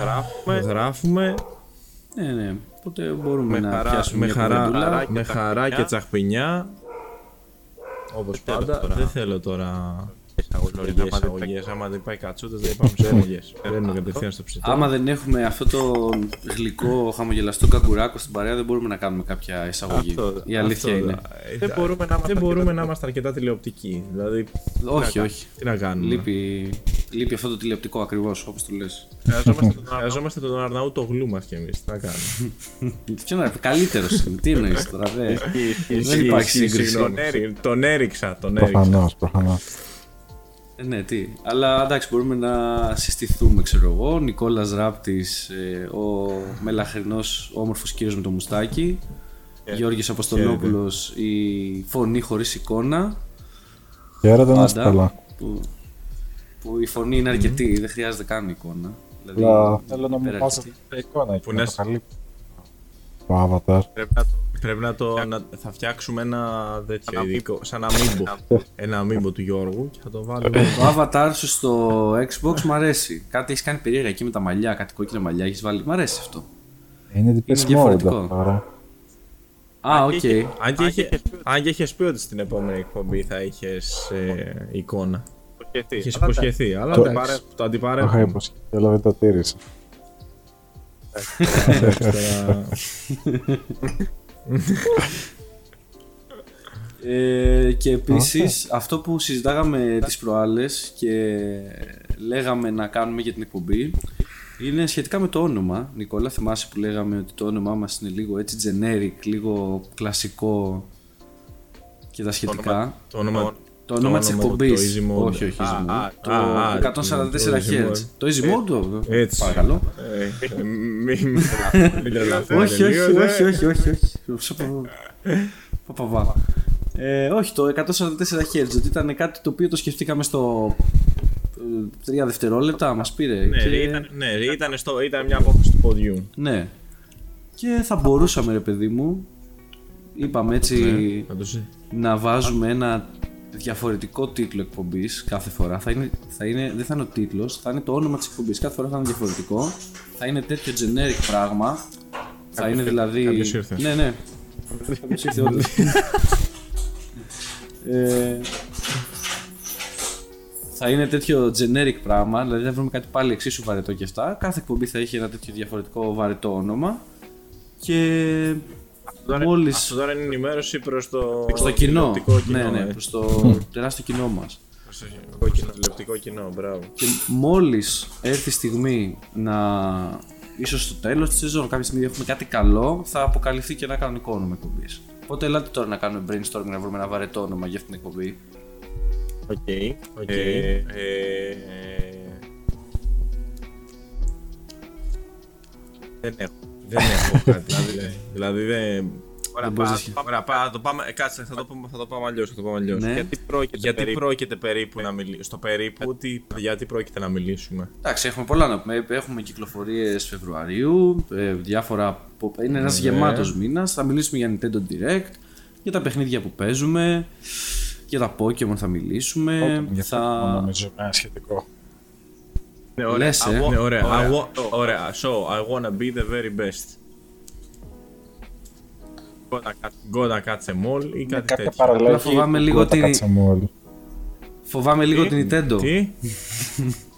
Γράφουμε. Γράφουμε Ναι, ναι. Οπότε μπορούμε Με να χαρά, πιάσουμε με μια χαρά, κουβεντούλα. και με χαρά και τσαχπινιά. τσαχπινιά. Όπως θέλω πάντα, τώρα. δεν θέλω τώρα Εισαγωγές, εισαγωγές, άμα δεν εισαγωγές. Άμα δεν πάει κατσούτας, δεν πάμε εισαγωγές. Μπαίνουμε κατευθείαν στο ψητό. Άμα δεν έχουμε αυτό το γλυκό χαμογελαστό καγκουράκο στην παρέα, δεν μπορούμε να κάνουμε κάποια εισαγωγή. Αυτό, Η αλήθεια Αυτό, είναι. ε, Δεν μπορούμε να είμαστε δεν μπορούμε αρκετά να είμαστε αρκετά τηλεοπτικοί. Δηλαδή, όχι, όχι. τι να κάνουμε; Λείπει, λείπει αυτό το τηλεοπτικό ακριβώς όπως το λες. Χρειαζόμαστε τον άλλο. Χρειαζόμαστε τον Αρναού το γλου μας κι εμείς. Τι να κάνουμε. Ποιο να καλύτερος είναι, τι εννοείς τώρα, δε. Δεν υπάρχει σύγκριση. Συγγνώμη, συγγνώμη. Τον έριξα, τον έριξα. Προφανώς, προφανώς. Ε, Ναι, τι. Αλλά εντάξει, μπορούμε να συστηθούμε, ξέρω εγώ. Νικόλας Ράπτης, ο μελαχρινός όμορφος κύριος με το μουστάκι. Γιώργης Αποστολόπουλος, η φωνή χωρίς εικόνα. Χαίρετε να Πάντα. είστε καλά. Που, που η φωνή είναι αρκετή, δεν χρειάζεται καν εικόνα. Δηλαδή, Αλλά θέλω να μου πέρα πάσετε αρκετή. την εικόνα και Που να να το σ- καλύπτω. Το avatar. Πρέπει να το Πρέπει να το. Να, θα φτιάξουμε ένα τέτοιο Ένα ειδικό. Σαν αμίμπο. ένα αμίμπο του Γιώργου και θα το βάλουμε. Το avatar σου στο Xbox μου αρέσει. Κάτι έχεις κάνει περίεργα εκεί με τα μαλλιά, κάτι κόκκινα μαλλιά έχεις βάλει. Μ' αρέσει αυτό. Είναι Είναι deepest mode διαφορετικό. αυτό τώρα. Α, οκ. και είχε- Αν και, Αν είχε, και έχεις πει ότι- αν και είχες πει ότι στην επόμενη εκπομπή θα είχες ε, εικόνα. Υποσχεθεί. Είχες Αλλά υποσχεθεί, αλλά Το- εντάξει, το Το είχα αντιπαρέχουμε. υποσχεθεί, αλλά δεν το τήρησα. Εντάξει, τώρα- Ε, και επίσης αυτό που συζητάγαμε τις προάλλες και λέγαμε να κάνουμε για την εκπομπή είναι σχετικά με το όνομα. Νικόλα, θυμάσαι που λέγαμε ότι το όνομά μας είναι λίγο έτσι generic, λίγο κλασικό και τα σχετικά. Το όνομα, Το όνομα της το εκπομπής. Easy Mode. Όχι, όχι, Easy Α, Mode. α, Το α, α, 144 το Easy Hz. Mode. Το Easy Mode, το- Έτσι. παρακαλώ. Ε, μην μην τρελαθώ όχι, όχι, τελείως, όχι, ε. όχι, όχι, όχι. Σου πω- πω, πω, πω. Ε, όχι, το 144 Hz ότι ήταν κάτι το οποίο το σκεφτήκαμε στο ε, τρία δευτερόλεπτα, μας πήρε. Ναι, και... ρε, ήταν, ναι, ρε, ήταν, στο, ήταν μια απόφαση του ποδιού. ναι. Και θα μπορούσαμε, ρε παιδί μου, είπαμε έτσι Να το σε- να βάζουμε ένα διαφορετικό τίτλο εκπομπής κάθε φορά. Θα είναι, θα είναι, δεν θα είναι ο τίτλος, θα είναι το όνομα της εκπομπής. Κάθε φορά θα είναι διαφορετικό. Θα είναι τέτοιο generic πράγμα. Θα είναι δηλαδή. κάποιος ήρθε. Ναι, ναι. Κάποιος ήρθε όντως. ε, θα είναι τέτοιο generic πράγμα, δηλαδή θα βρούμε κάτι πάλι εξίσου βαρετό και αυτά. Κάθε εκπομπή θα έχει ένα τέτοιο διαφορετικό βαρετό όνομα. Και τώρα- μόλις Αυτό τώρα είναι ενημέρωση προς το, προς το κοινό, τηλεοπτικό κοινό. ναι, ναι, ε. προς το τεράστιο κοινό μας. Προς το κοινό, τηλεοπτικό κοινό, μπράβο. Και μόλις έρθει η στιγμή να ίσως στο τέλος της σεζόν κάποια στιγμή έχουμε κάτι καλό θα αποκαλυφθεί και ένα κανονικό όνομα εκπομπής. Οπότε ελάτε τώρα να κάνουμε brainstorming να βρούμε ένα βαρετό όνομα για αυτήν την εκπομπή. OK. OK. Ε, Ε, Δεν έχω. Δεν έχω κάτι. δηλαδή, δηλαδή δεν. Ωραία, μπορείς πά- να πάμε- Ωραία, πά, το πάμε, ε, κάτσε, θα το, πούμε- θα το πάμε αλλιώς, θα το πάμε αλλιώς. Ναι. Γιατί πρόκειται Γιατί περίπου- πρόκειται περίπου να μιλήσουμε, στο περίπου, τι, γιατί πρόκειται να μιλήσουμε. Εντάξει, έχουμε πολλά να πούμε. Έχουμε κυκλοφορίες Φεβρουαρίου, ε, διάφορα. που- Είναι ένας γεμάτος μήνας. Θα μιλήσουμε για Nintendo Direct, για τα παιχνίδια που παίζουμε, για τα Pokemon θα μιλήσουμε. Για θα... θα... νομίζω ένα σχετικό. Ναι, ωραία. Λες, ε. I want- Ναι, ωραία. ωραία. I wa- ωραία. So, I wanna be the very best. Gonna cut. Gonna catch a mall ή Είναι κάτι κάποια τέτοιο. παραλλαγή. Απλά φοβάμαι του λίγο Κώτα τη- Κατσαμόλ. Φοβάμαι λίγο την Nintendo. Τι,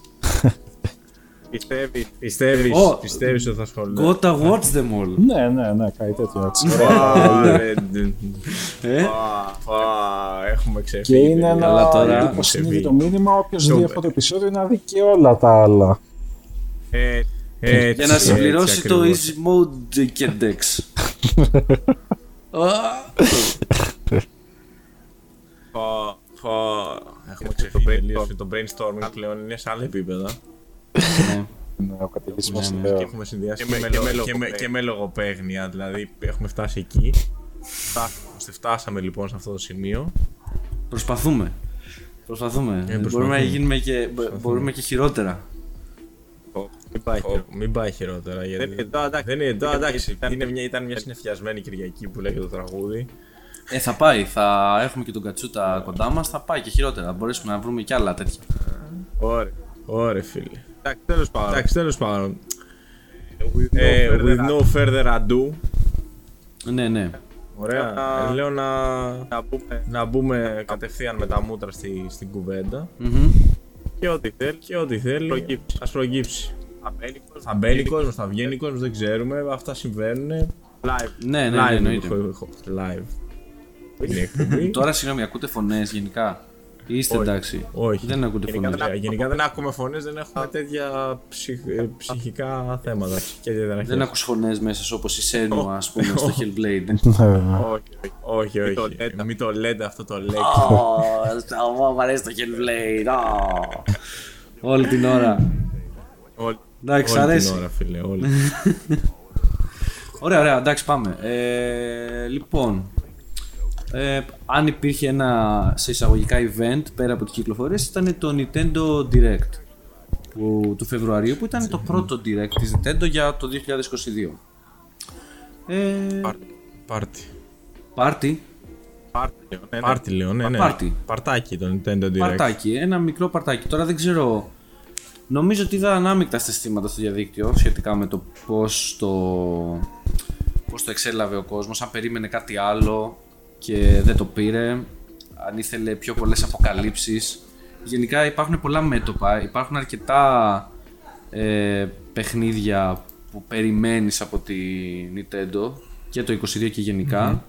Πιστεύεις. πιστεύεις, Ω, πιστεύεις ότι θα ασχολούνται. Gotta watch them all. Ναι, ναι, ναι, κάτι τέτοιο έτσι. Ωραία, ρε, Ε; Πα, πα, Έχουμε Και ξεφύγει. είναι παιδιά. ένα Αλλά τώρα- Έχουμε υποσυνείδητο ξεφύγει. μήνυμα. Όποιος Το- δει αυτό το επεισόδιο να δει και όλα τα άλλα. Ε, Έτσι, Για να έτσι συμπληρώσει το ακριβώς. Easy Mode και Dex. Α, πω- πω- Έχουμε το ξεφύγει brainstorm. τελείως. Το brainstorming πλέον είναι σε άλλα επίπεδα. Ναι. Ναι, ο καταιγισμό Ναι, ναι. λέω. Και έχουμε συνδυάσει Και και, με- με, και λο- με και, με, λογοπαίγνια. και με λογοπαίγνια. Δηλαδή έχουμε φτάσει εκεί. Φτάσαμε, φτάσαμε λοιπόν σε αυτό το σημείο. Προσπαθούμε. Προσπαθούμε. προσπαθούμε. Μπορούμε να γίνουμε και, μπορούμε και χειρότερα. πω- Μην πάει Ω, μην πάει χειρότερα. Γιατί Δεν είναι εδώ, εντάξει. δεν είναι εδώ, εντάξει. Ήταν- Είναι μια, ήταν μια συνεφιασμένη Κυριακή που λέγεται το τραγούδι. Ε, θα πάει. Θα έχουμε και τον Κατσούτα κοντά μας. Θα πάει και χειρότερα. Θα μπορέσουμε να βρούμε και άλλα τέτοια. Ωραία. Ωραία, φίλε. Εντάξει, τέλος πάντων. Εντάξει, τέλος πάντων. Ε, further with no further ado. Ναι, ναι. Ωραία. Να- Ε, λέω να, Να πούμε να μπούμε κατευθείαν με τα μούτρα στη, στην κουβέντα. Μμμ. και ό,τι θέλει. Και ό,τι θέλει, Προκύψει. ας προγύψει. Αμένικος. Θα μπαίνει κόσμος, θα βγαίνει κόσμος, δεν ξέρουμε. Αυτά συμβαίνουν. Live. Ναι, ναι, ναι, live, εννοείται. χω- χω- live. Είναι η εκπομπή. Τώρα, συγγνώμη, ακούτε φωνές γενικά; Ή είστε Όχι. εντάξει. Όχι. Δεν ακούτε Γενικά φωνές. δεν Ε, Γενικά δεν ακούμε φωνές, δεν έχουμε τέτοια ψυχ- ε, ψυχικά θέματα. ψυχικές διαταραχές. Δεν ακούς φωνές μέσα σου όπως η Σένου, ας πούμε, στο Hellblade. Ναι, ναι. Όχι, όχι. Όχι, Μην το όχι. λέτε. Μην το λέτε αυτό το λέξη. Ω, μου αρέσει το Hellblade. ω. Όλη την ώρα. Όλοι. Εντάξει, Όλη την αρέσει. ώρα, φίλε, όλη. Ωραία, ωραία, εντάξει, πάμε. Ε, λοιπόν, ε, αν υπήρχε ένα σε εισαγωγικά event πέρα από τις κυκλοφορίες ήταν το Nintendo Direct που, του Φεβρουαρίου που ήταν το πρώτο Direct της Nintendo για το 2022. Ε, Πάρτι. πάρτι, Πάρτι, λέω, ναι, ναι. Πάρτι λέω, ναι, ναι. Πάρτι. Παρτάκι το Nintendo Direct. παρτάκι, ένα μικρό παρτάκι. Τώρα δεν ξέρω, νομίζω ότι είδα ανάμεικτα στα αισθήματα στο διαδίκτυο σχετικά με το πώς το, πώς το εξέλαβε ο κόσμος, αν περίμενε κάτι άλλο και δεν το πήρε, αν ήθελε πιο πολλές αποκαλύψεις. Γενικά υπάρχουν πολλά μέτωπα, υπάρχουν αρκετά ε, παιχνίδια που περιμένεις από τη Nintendo και το 22 και γενικα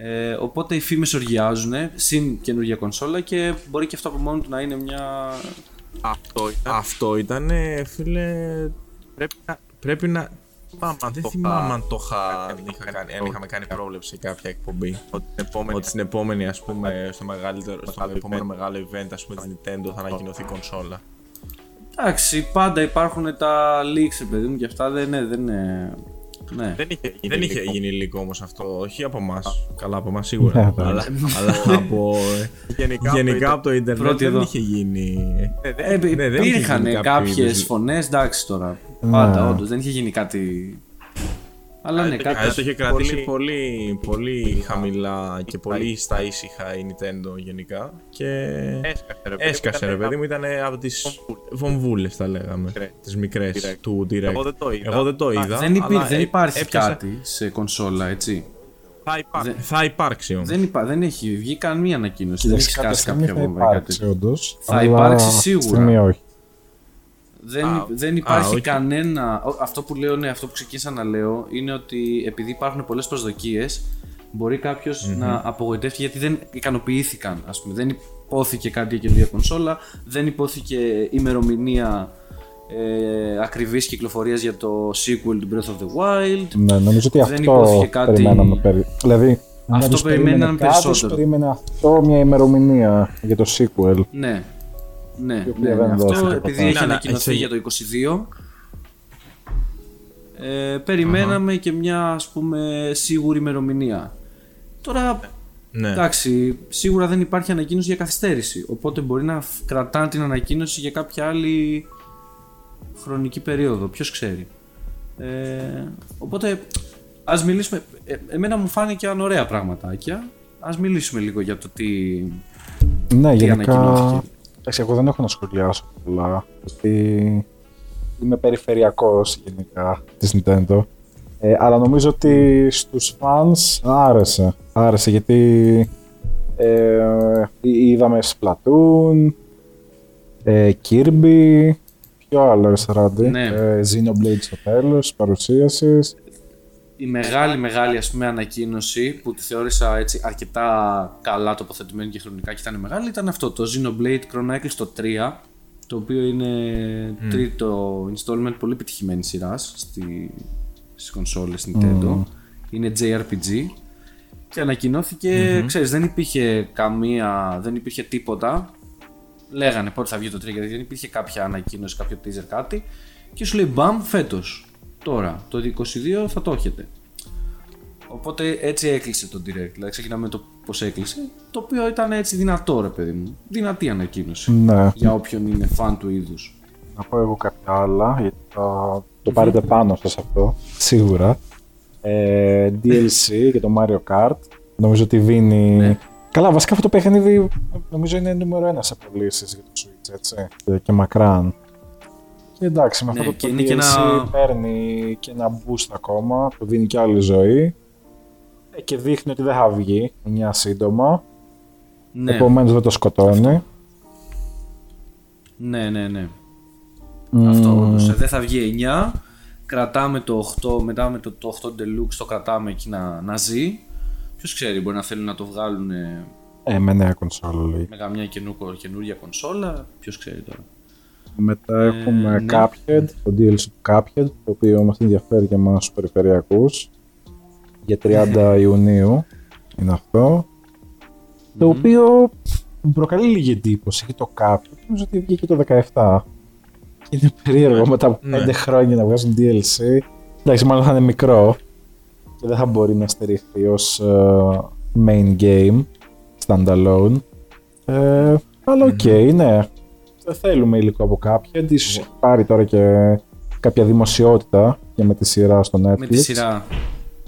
Ε, οπότε οι φήμες οργιάζουν, συν καινούργια κονσόλα και μπορεί και αυτό από μόνο του να είναι μια... Αυτό ήταν. Αυτό ήταν, φίλε. Πρέπει να. Πρέπει να. Πάμε, αν Δεν το θυμάμαι είχα- αν το είχα, αν είχα είχα κάνει, αν κάνει είχαμε κάνει πρόβλεψη σε κάποια εκπομπή. Ότι την επόμενη. Ότι στην επόμενη, ας πούμε, στο, μεγαλύτερο, στο Μεγάλο επόμενο event. μεγάλο event, ας πούμε, της Nintendo θα ανακοινωθεί κονσόλα. Εντάξει, πάντα υπάρχουν τα leaks, ρε παιδί μου, και αυτά δεν είναι... Δεν είναι... Ναι. Δεν είχε γίνει. Δεν είχε λίγο. γίνει υλικό όμως αυτό, όχι από εμάς. Καλά, από εμάς σίγουρα. Ναι, ναι. αλλά, αλλά από. Γενικά, γενικά το από το Ιντερνετ Πρώτη δεν εδώ. είχε γίνει. Ε, δεν- Ε, ναι, δεν είχε υπήρχαν γίνει κάποιο κάποιες είδους- φωνές, εντάξει τώρα. Ναι. Πάντα, όντως. Δεν είχε γίνει κάτι. Αλλά ναι, το κάτι. Αλλά το είχε κρατήσει πολύ- πολύ, πολύ χαμηλά και πολύ στα ήσυχα η Nintendo γενικά. Και Έσκασε ρε παιδί. έσκασε ρε παιδί μου, ήταν από τις βομβούλες τα λέγαμε. Μικρές. Τις μικρές Direct. του Direct. Εγώ δεν το είδα. Εγώ δεν το Α, είδα. Δεν, υπήρ- αλλά δεν έ- υπάρχει έπιασα- κάτι σε κονσόλα, έτσι. Θα υπάρχει. Θα υπάρξει όμως. Δεν, υπά- δεν έχει βγει καμία ανακοίνωση. Δεν Κοίταξε, έχει κάποια σκάσει στιγμή κάποια θα βόμβα ή κάτι. υπάρξει όντως. Θα αλλά υπάρξει αυτή τη σίγουρα. στιγμή όχι. Δεν, Α, δεν υπάρχει όχι. κανένα. ο- Αυτό που λέω, ναι, αυτό που ξεκίνησα να λέω είναι ότι επειδή υπάρχουν πολλές προσδοκίες, μπορεί κάποιος να απογοητεύτηκε γιατί δεν ικανοποιήθηκαν. Ας πούμε. Δεν υπόθηκε κάτι για καινούργια κονσόλα, δεν υπόθηκε ημερομηνία ε, ακριβής κυκλοφορίας για το sequel του Breath of the Wild. Ναι, νομίζω ότι Δεν αυτό υπόθηκε κάτι- περιμέναμε. περι- Δηλαδή, Αυτό κάποιος περιμέναμε περίμενε κάποιος περισσότερο. περίμενε αυτό μια ημερομηνία για το sequel. Ναι. Ναι, Η οποία ναι, δεν ναι. Αυτό δόθηκε επειδή ποτέ. έχει Ναι, αλλά ανακοινωθεί έτσι- για το 22 ε, περιμέναμε και μια ας πούμε σίγουρη ημερομηνία. Τώρα Ναι. εντάξει, σίγουρα δεν υπάρχει ανακοίνωση για καθυστέρηση. Οπότε μπορεί να φ- κρατάνε την ανακοίνωση για κάποια άλλη χρονική περίοδο. Ποιος ξέρει. Ε, οπότε ας μιλήσουμε. Ε, εμένα μου φάνηκαν ωραία πραγματάκια. Ας μιλήσουμε λίγο για το τι, Ναι, τι γενικά. ανακοινώθηκε. Εντάξει, εγώ δεν έχω να σχολιάσω πολλά. Γιατί είμαι περιφερειακός γενικά της Nintendo. Ε, αλλά νομίζω ότι στους fans άρεσε. Άρεσε γιατί ε, είδαμε Splatoon, ε, Kirby, ποιο άλλο Ράντι, Ναι. ε, Xenoblade στο τέλος, παρουσίασης. Η μεγάλη μεγάλη ας πούμε ανακοίνωση που τη θεώρησα έτσι αρκετά καλά τοποθετημένη και χρονικά και ήταν μεγάλη ήταν αυτό. Το Xenoblade Chronicles το 3 το οποίο είναι τρίτο installment πολύ επιτυχημένη σειράς στη, στις κονσόλες Nintendo. Είναι JRPG και ανακοινώθηκε, ξέρεις δεν υπήρχε καμία, δεν υπήρχε τίποτα. Λέγανε πότε θα βγει το 3 γιατί δεν υπήρχε κάποια ανακοίνωση, κάποιο teaser κάτι. Και σου λέει μπαμ φέτος τώρα, το 22 θα το έχετε Οπότε έτσι έκλεισε το direct. Δηλαδή ξεκινάμε με το πώς έκλεισε. Το οποίο ήταν έτσι δυνατό, ρε παιδί μου. Δυνατή ανακοίνωση. Ναι, Για όποιον είναι φαν του είδους. να πω εγώ κάποια άλλα, γιατί θα το πάρετε πάνω σας αυτό, σίγουρα. Ε, DLC για το Mario Kart. Νομίζω ότι δίνει... Ναι. Καλά, βασικά αυτό το παιχνίδι νομίζω είναι νούμερο ένας σε πωλήσει για το Switch, έτσι. Και, και μακράν. Και εντάξει, με Ναι, αυτό το, και το είναι και DLC ένα- παίρνει και ένα boost ακόμα, του δίνει και άλλη ζωή. Ε, Και δείχνει ότι δεν θα βγει 9 σύντομα. Ναι, Επομένως δεν το σκοτώνει. ναι, ναι. ναι. Μμμ. Αυτό όντως. Ε, Δεν θα βγει 9. Κρατάμε το 8, μετά με το, το 8 Deluxe το κρατάμε εκεί να, να ζει. Ποιος ξέρει, μπορεί να θέλουν να το βγάλουν ε, Ε, με νέα κονσόλα λέει. με καμιά καινού- καινούργια κονσόλα. Ποιος ξέρει τώρα. Μετά έχουμε ναι. Cuphead, το DLC του Cuphead, το οποίο μας ενδιαφέρει και εμάς τους περιφερειακούς. Για 30 Ιουνίου είναι αυτό. Το οποίο μου προκαλεί λίγη εντύπωση και το Cuphead. Νομίζω ότι βγήκε το 17. Και είναι περίεργο μετά από 5 Ναι. χρόνια να βγάζουν DLC. Εντάξει, μάλλον θα είναι μικρό και δεν θα μπορεί να στηριχθεί ως ε, main game, standalone. Ε, αλλά οκ, ναι. Δεν θέλουμε υλικό από κάποια. Ίσως έχει πάρει τώρα και κάποια δημοσιότητα και με τη σειρά στο Netflix. Με τη σειρά.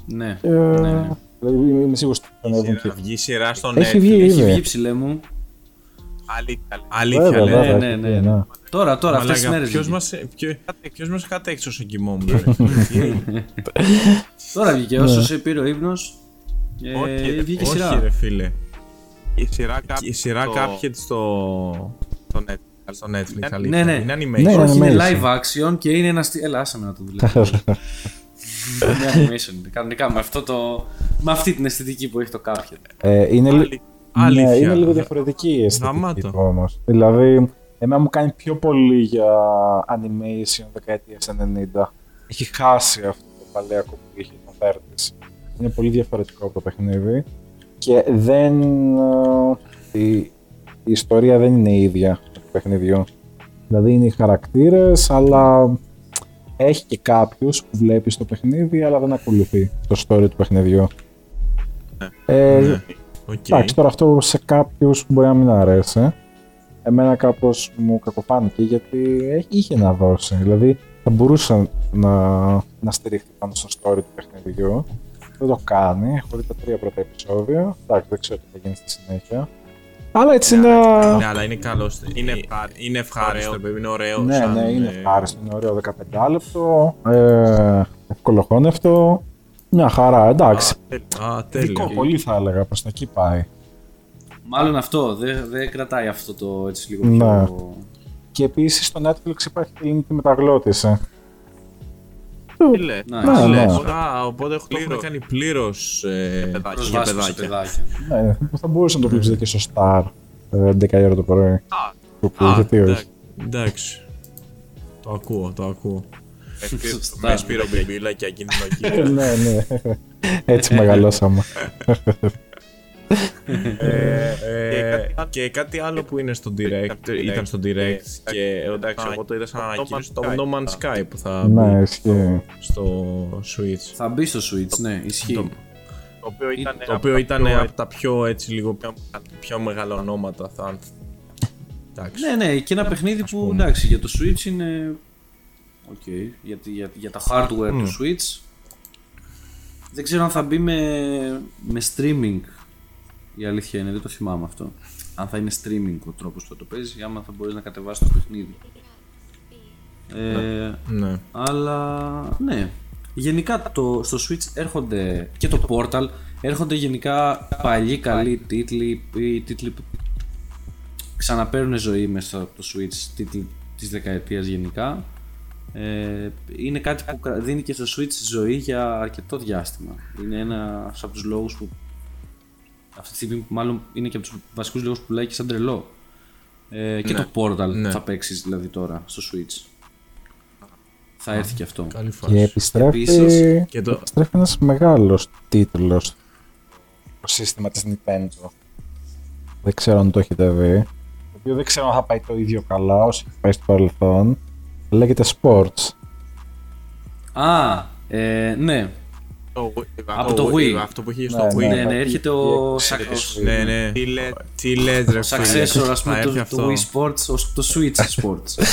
Ναι. Και, ναι, ναι. Δηλαδή είμαι σίγουρος ότι θα ανέβουν Θα και... βγει σειρά στο Έχει Netflix. βγει Έχει ήδη. βγει ψηλέ μου. Αλήθεια. λέει. Αλήθεια Βέβαια, λέει. βέβαια, ναι, έχει ναι, βγει, ναι. Τώρα, τώρα, αυτές τις Μαλάκα, μέρες. ποιος μας, ποιο, ποιος μας κατέξει όσο κοιμόμουν. ρε. Τι; Τώρα βγήκε, όσο σε πήρε ο ύπνος. Όχι, ρε, βγήκε Όχι σειρά. ρε φίλε. Η σειρά κάποιο. Η σειρά Cuphead στο, στο net. Στο Netflix Ναι, αλήθεια. ναι. Είναι animation. Ναι, Όχι, είναι animation. live action και είναι ένα. στυλ- Έλα, άσε με να το δουλεύω. είναι animation. είναι. Κανονικά με, αυτό το, με αυτή την αισθητική που έχει το Cuphead. Ε, είναι, λι- Αλήθεια. ναι, είναι λίγο διαφορετική η αισθητική Γαμάτο. του όμως. Δηλαδή, εμένα μου κάνει πιο πολύ για animation δεκαετίας 90. Έχει χάσει αυτό το παλαιακό που είχε το Vertis. Είναι πολύ διαφορετικό από το παιχνίδι και δεν... ε, η, η ιστορία δεν είναι ίδια με το παιχνίδι. Δηλαδή είναι οι χαρακτήρες, αλλά έχει και κάποιους που βλέπεις το παιχνίδι, αλλά δεν ακολουθεί το story του παιχνιδιού. Ε, Ναι. Οκ. Εντάξει, τώρα αυτό σε κάποιους μπορεί να μην αρέσει. Εμένα κάπως μου κακοφάνηκε γιατί έχει- είχε να δώσει. Δηλαδή θα μπορούσε να, να στηριχθεί πάνω στο story του παιχνιδιού. Δεν το κάνει. Έχω δει τα τρία πρώτα επεισόδια. Εντάξει, δεν ξέρω τι θα γίνει στη συνέχεια. Αλλά έτσι είναι. Ναι, αλλά είναι καλός. Είναι Είναι, ευχάριστο. είναι ευχάριστο, Ωραίο. παιδί, είναι ωραίο. Ναι, σαν, ναι, είναι ε, ευχάριστο. Είναι ωραίο 15 λεπτό. Ε, ευκολοχώνευτο. Μια χαρά, εντάξει. Α, Δικό τέλειο. πολύ θα έλεγα προς τα εκεί πάει. Μάλλον αυτό. Δεν δεν κρατάει αυτό το έτσι λίγο Ναι. πιο. Και επίσης στο Netflix υπάρχει και ελληνική μεταγλώτηση. Τι λες; Ναι, Ναι, Λες, ναι. Α, οπότε το έχουν κάνει πλήρως ε, Παιδάκια. για Προσβάσιμο σε παιδάκια. παιδάκια. Ναι, θα μπορούσε να το βλέπει και στο Star ε, 11 η ώρα το πρωί. Α, Που πει, Α, γιατί όχι. εντάξει, Εντάξει. Το ακούω, το ακούω. Σωστά. Με Σπύρο Μπιμπίλα και εκείνη την εκεί. ναι, ναι. Έτσι μεγαλώσαμε. Ε, Και κάτι άλλο- Και κάτι άλλο που είναι στο direct, ήταν στο direct και ε, εντάξει, εγώ το είδα σαν ανακοίνωση το No Man's Sky που θα ναι, μπει ισχύει. στο Switch. Θα μπει στο Switch, ναι, ισχύει. Το- Το οποίο ήταν. Το οποίο ήταν από τα πιο έτσι λίγο πιο μεγάλα ονόματα θα Εντάξει. Ναι, ναι, και ένα παιχνίδι που πούμε. εντάξει για το Switch είναι. Οκ, για, τη- για, για τα hardware του Switch. Δεν ξέρω αν θα μπει με, με streaming. Η αλήθεια είναι, δεν το θυμάμαι αυτό. Αν θα είναι streaming ο τρόπος που θα το παίζεις, ή άμα θα μπορείς να κατεβάσεις το παιχνίδι. Ε, Ναι. αλλά ναι. Γενικά το, στο Switch έρχονται και το Portal, έρχονται γενικά παλιοί καλοί τίτλοι ή τίτλοι που ξαναπαίρνουν ζωή μέσα από το Switch, τίτλοι της δεκαετίας γενικά. Ε, είναι κάτι που κρα- δίνει και στο Switch ζωή για αρκετό διάστημα. Είναι ένα από τους λόγους που αυτή τη στιγμή μάλλον είναι και από τους βασικούς λόγους που πουλάει και σαν τρελό. Ε, και Ναι. το Portal Ναι. θα παίξεις δηλαδή τώρα στο Switch. Θα έρθει και αυτό. Καλή Και φάση. επιστρέφει, Επίσης- Και το... επιστρέφει ένας μεγάλος τίτλος στο σύστημα της Nintendo. Δεν ξέρω αν το έχετε δει. Το οποίο δεν ξέρω αν θα πάει το ίδιο καλά όσο έχει πάει στο παρελθόν. Λέγεται Sports. Α, ε, ναι. Το Wii- Από το Wii. Αυτό που είχε Ναι, στο Wii. Ναι, ναι, έρχεται ο, η- σα- η- ο- Ναι, ναι. Τι λες. Τι λες ρε ο φίλε. successor ας Θα πούμε έρθει το, αυτό. το Wii Sports ως το Switch Sports.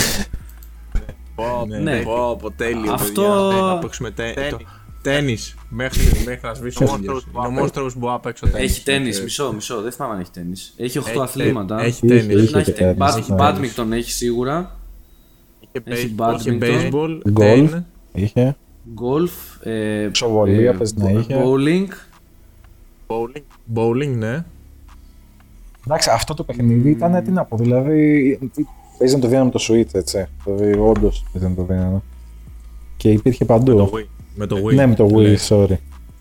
Ναι, Ναι. Πω, πω, τέλειο, Αυτό- παιδιά. Να παίξουμε τε- Τένις. το- τένις. Μέχρι μέχρι να σβήσω Το ο ήλιος. monsters που Είναι ο monsters που θα παίξω τένις. έχει τέννη, Ε, μισό, μισό, δεν θυμάμαι αν έχει τέννη. Έχει 8 Έχει- αθλήματα. Έχει Είχε, τένις. Πρέπει είχε να έχει και τέννη. τέννις, Μπάτ- ναι. Μπάντμιντον έχει σίγουρα. Και Έχει baseball. Και badminton, baseball, Golf. ten, Είχε. Golf, ε, Ξοβολία, ε, πες να είχε. bowling. Bowling. bowling, ναι. Εντάξει, αυτό το παιχνίδι ήταν, τι να πω, δηλαδή παίζει να το δίναμε το Switch, έτσι. Δηλαδή, όντως παίζει να το δίναμε. Και υπήρχε Το παντού. Wii. Με το Wii. Ναι, με το Wii, λες. sorry.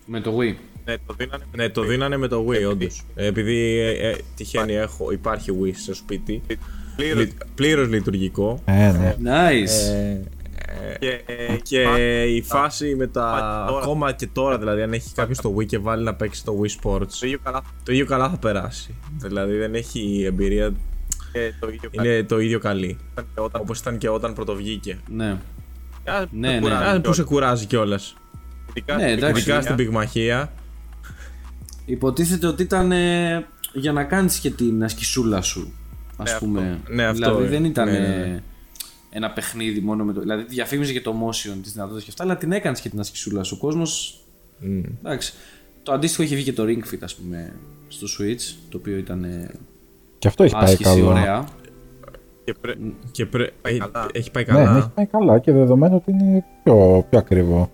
Με το Wii. Ναι, το δίνανε. Ναι, το δίνανε με το Wii, όντως. Επειδή ε, ε, τυχαίνει έχω, υπάρχει Wii στο σπίτι. Πλήρως. Πλήρως λειτουργικό. Ε, ναι. Nice. Ε, Και, ε, και η φάση με τα. Μα τώρα. Ακόμα και τώρα, δηλαδή, αν έχει κάποιος το Wii και βάλει να παίξει το Wii Sports, Το ίδιο καλά το ίδιο καλά θα περάσει. Δηλαδή, δεν έχει εμπειρία. και το ίδιο καλά. Είναι το ίδιο καλή. Ήταν και όταν- Όπως ήταν και όταν πρωτοβγήκε. Ναι. Α, Ναι, με ναι. κουράζει Α, που σε κιόλας. κουράζει κιόλας. Ειδικά Ναι, στην εντάξει. Ειδικά στην πυγμαχία. πυγμαχία. Υποτίθεται ότι ήταν ε, για να κάνεις και την ασκησούλα σου, ας Ναι, πούμε. αυτό. Ναι, αυτό, δηλαδή ε. δεν ήταν Ναι, ναι, ε, ναι. Ένα παιχνίδι μόνο με το... Δηλαδή διαφήμιζε και το motion, τις δυνατότητες και αυτά, αλλά την έκανες και την ασκησούλα σου. Ο κόσμος, Μμ. εντάξει. Το αντίστοιχο είχε βγει και το Ring Fit, ας πούμε, στο Switch, το οποίο ήταν ε, Και αυτό έχει πάει άσκηση καλά. ωραία. Και πρέ- Και πρέ... έχει, καλά. έχει πάει Ναι, ναι, καλά. έχει πάει καλά και δεδομένου ότι είναι πιο, πιο ακριβό.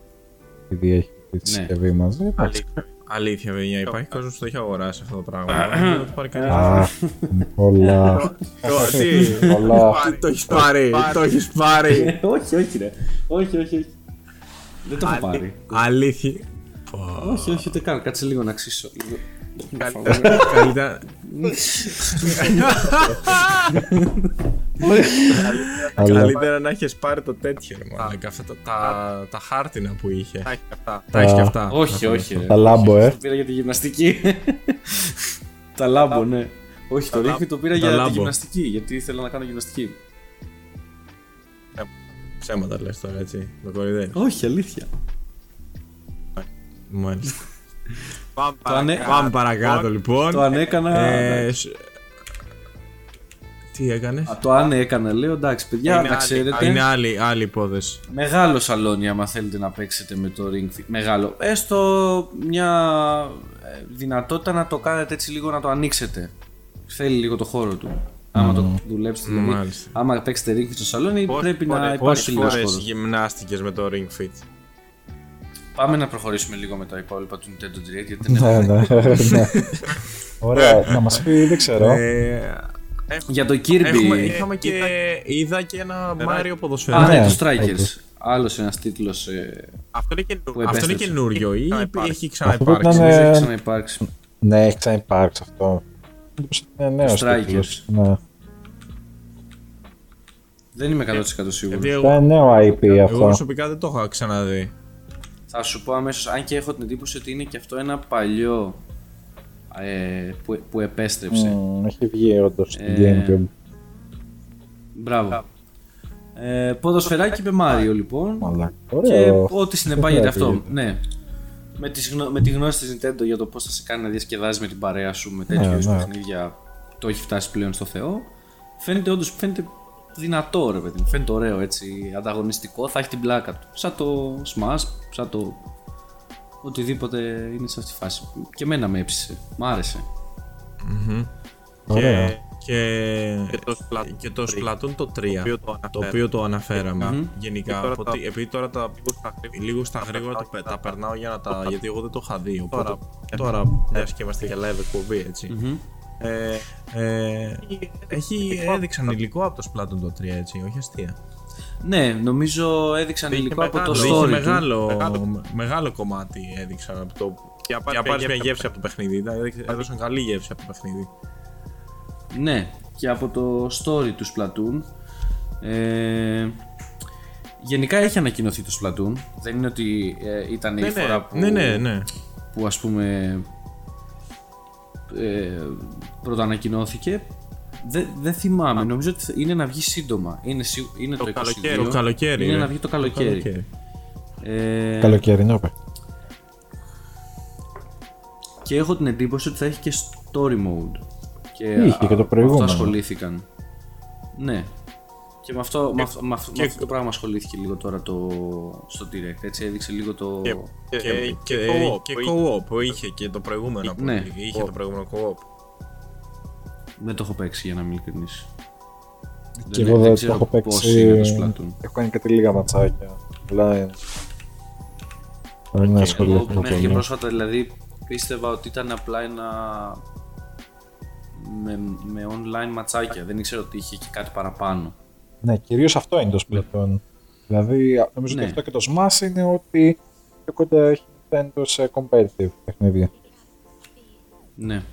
Επειδή έχει τη Ναι. συσκευή μαζί. Εντάξει. αλήθεια. Αλήθεια, παιδιά, υπάρχει κόσμος που το έχει αγοράσει αυτό το πράγμα. Δεν θα το πάρει κανείς. Α, πολλά. Το- Τι, πολλά. τι το έχεις πάρει, το έχεις πάρει. όχι, όχι ρε. Όχι, όχι, όχι. Δεν το έχω πάρει. Αλήθεια. όχι, όχι, ούτε καν. Κάτσε λίγο να ξύσω. Λίγο. Καλύτερα. Καλύτερα. Αλλά Καλύτερα να έχεις πάρει το τέτοιο. ρε μαλάκα, Αυτά τα, τα, τα χάρτινα που είχε. Τα έχει και αυτά. Τα έχει και Α. αυτά. όχι, όχι. ρε. τα λάμπο, ε. Το πήρα για τη γυμναστική. Τα λάμπο, ναι. Όχι, το ρίχνει το πήρα Τα για τη λάμπο. γυμναστική. Γιατί ήθελα να κάνω γυμναστική. Ψέματα λες τώρα, έτσι. Με κορυδεύει. Όχι, αλήθεια. Μάλιστα. Πάμε Το ανε- παρακάτω. Πάμε παρακάτω λοιπόν. Το αν έκανα. Ε, εντάξει. σ- Τι έκανες; Α, Το αν έκανα, λέω εντάξει, παιδιά, Είναι να άλλη- ξέρετε. Είναι άλλη, άλλη υπόθεση. Μεγάλο σαλόνι, άμα θέλετε να παίξετε με το Ring Fit. Μεγάλο. Έστω μια ε, δυνατότητα να το κάνετε έτσι λίγο να το ανοίξετε. Θέλει λίγο το χώρο του. Άμα το δουλέψετε, δηλαδή, Μάλιστα. άμα παίξετε Ring Fit στο σαλόνι, Πόσες πρέπει να φορές- υπάρχει Πόσες λίγο φορές χώρος. γυμνάστηκες με το Ring Fit; Πάμε να προχωρήσουμε λίγο με τα υπόλοιπα του Nintendo Direct, γιατί δεν Ναι, έχουμε ναι, ναι. Ωραία, να μας πει, δεν ξέρω. Ε, Για το Kirby. έχουμε, Ε, είχαμε και, είδα και ένα Mario Α, ποδοσφαιράκι. ναι, ναι, το Strikers. όντως. Άλλος ένας τίτλος ε, Αυτό είναι καινούργιο. Που Αυτό είναι επέστρεψε. καινούριο ή Ξαναυπάρξει. έχει Αυτό πρέπει να ξαναυπάρξει. είναι- νομίζω Ε, έχει ξαναυπάρξει. Ναι, έχει ξαναυπάρξει αυτό. Μήπως είναι νέος Strikers. τίτλος. Ναι. Δεν είμαι 100% σίγουρος. Γιατί Είναι εγώ, νέο IP εγώ αυτό. προσωπικά δεν το είχα ξαναδεί. Θα σου πω αμέσως, αν και έχω την εντύπωση ότι είναι και αυτό ένα παλιό ε, που, που επέστρεψε. Μμμ, Έχει βγει όντως στην Ε, Gamecube. Μπράβο. Ε, ποδοσφαιράκι με Μάριο λοιπόν. Μαλάκα. Και Ωραίο. ό,τι συνεπάγεται αυτό. Ωραίο. Ναι. Με, τις γνω... με τη γνώση της Nintendo για το πώς θα σε κάνει να διασκεδάζεις με την παρέα σου με τέτοιου Ναι, είδους ναι. παιχνίδια το έχει φτάσει πλέον στο Θεό. Φαίνεται όντως φαίνεται δυνατό ρε παιδί μου. Φαίνεται ωραίο έτσι, ανταγωνιστικό, θα έχει την πλάκα του. Σαν το Smash, σαν το οτιδήποτε είναι σε αυτή τη φάση. Και εμένα με έψησε, μ' άρεσε. Ωραία. Και, και, Και το Splatoon και το 3, Splatoon το 3. Το οποίο το το αναφέρω. οποίο το αναφέραμε Μμμ. γενικά. Και τώρα από τα- τι- επειδή τώρα τα Λίγο στα γρήγορα. λίγο στα γρήγορα τα, περνάω τα περνάω για να τα. γιατί εγώ δεν το είχα δει. Οπότε Τώρα. τώρα, μια και είμαστε για live εκπομπή, έτσι. Μμμ. Ε, Ε, έχει έδειξαν υλικό από το Splatoon το 3, έτσι, όχι αστεία. Ναι, νομίζω έδειξαν Είχε υλικό από το μεγάλο. Δηλαδή story είχε του. μεγάλο, Μεγάλο. μεγάλο κομμάτι έδειξαν από το. Για Για να πάρει μια γεύση από το παιχνίδι. Δηλαδή, Έδωσαν καλή γεύση από το παιχνίδι. Ναι, και από το story του Splatoon. Ε, γενικά έχει ανακοινωθεί το Splatoon. Δεν είναι ότι ε, ήταν η Ναι, ναι. φορά που, Ναι, ναι, ναι. που ας πούμε ε, πρωτοανακοινώθηκε. Δεν δεν θυμάμαι, νομίζω ότι θα- είναι να βγει σύντομα. Είναι, σι- είναι το, Το 22. καλοκαίρι. Το καλοκαίρι. Είναι ρε. να βγει το καλοκαίρι. Ε, Καλοκαιρινό παι. Και έχω την εντύπωση ότι θα έχει και story mode. Και Είχε και το α- με προηγούμενο. Αυτό ασχολήθηκαν. Ναι. Και με αυτό, με αυτό, με αυτό, με και- αυτό το πράγμα ασχολήθηκε λίγο τώρα το, στο Direct. Έτσι έδειξε λίγο το. Και, Και, και, και, co-op, και που είχε. co-op που είχε και το προηγούμενο. που Ναι. Είχε το προηγούμενο co-op. Δεν το έχω παίξει για να είμαι ειλικρινής. Και εγώ δεν το ξέρω έχω πώς παίξει. είναι το Splatoon. Έχω κάνει κάτι λίγα ματσάκια. Αλλά. ε, Πρέπει να Εγώ ασχοληθώ μέχρι και πολύ. πρόσφατα δηλαδή πίστευα ότι ήταν απλά ένα με, με online ματσάκια. Δεν ήξερα ότι είχε και κάτι παραπάνω. Ναι, κυρίως αυτό είναι το Splatoon. Δηλαδή, νομίζω Ναι. ότι αυτό και το Smash είναι ότι πιο κοντά έχει Nintendo σε competitive παιχνίδια. Ναι.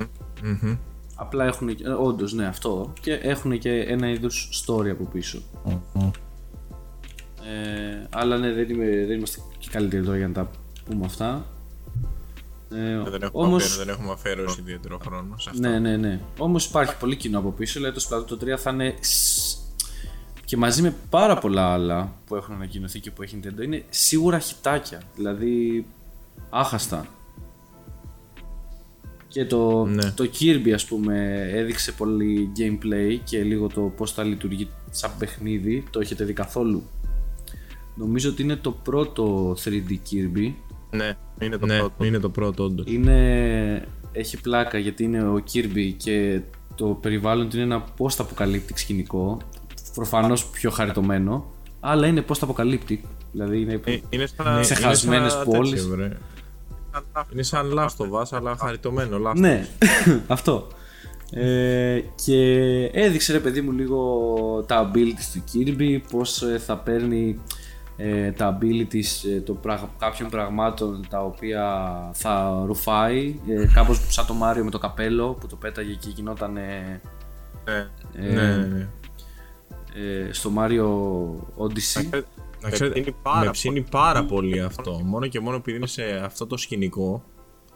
Μμμ. Απλά έχουν, όντως ναι αυτό και έχουν και ένα είδους story από πίσω. Μμμ. Ε, αλλά ναι δεν, είμαι, δεν είμαστε και καλύτεροι τώρα για να τα πούμε αυτά. Ε, Δεν έχουμε όμως, Όμως... Δεν έχουμε αφιερώσει ιδιαίτερο χρόνο σε αυτό. ναι, ναι, ναι. Όμως υπάρχει πολύ κοινό από πίσω. Δηλαδή το Splatoon το 3 θα είναι σ- και μαζί με πάρα πολλά άλλα που έχουν ανακοινωθεί και που έχει Nintendo είναι σίγουρα χιτάκια. Δηλαδή άχαστα. Και το, Ναι. το Kirby ας πούμε έδειξε πολύ gameplay και λίγο το πώς θα λειτουργεί σαν παιχνίδι. Το έχετε δει καθόλου; Νομίζω ότι είναι το πρώτο 3D Kirby. Ναι, είναι το Ναι, πρώτο. είναι το πρώτο όντως. Είναι... Έχει πλάκα γιατί είναι ο Kirby και το περιβάλλον του είναι ένα post-apocalyptic σκηνικό. Προφανώς πιο χαριτωμένο. Αλλά είναι post-apocalyptic. Δηλαδή είναι... Ε, Είναι σαν Ξεχασμένες σαν πόλεις. τέτοιο, βρε. Είναι σαν Last of Us, αλλά χαριτωμένο Last of Us. Ναι, αυτό. Ε, και έδειξε ρε παιδί μου λίγο τα abilities του Kirby, πώς ε, θα παίρνει ε, τα abilities ε, το πραγ- κάποιων πραγμάτων τα οποία θα ρουφάει, ε, κάπως σαν το Μάριο με το καπέλο που το πέταγε και γινόταν ε, Ναι. ε, Ναι, ναι, ναι. Ε, στο Mario Odyssey. Να ξέρετε, ψήνει πάρα με ψήνει πάρα πολύ αυτό. Μόνο και μόνο επειδή είναι σε αυτό το σκηνικό,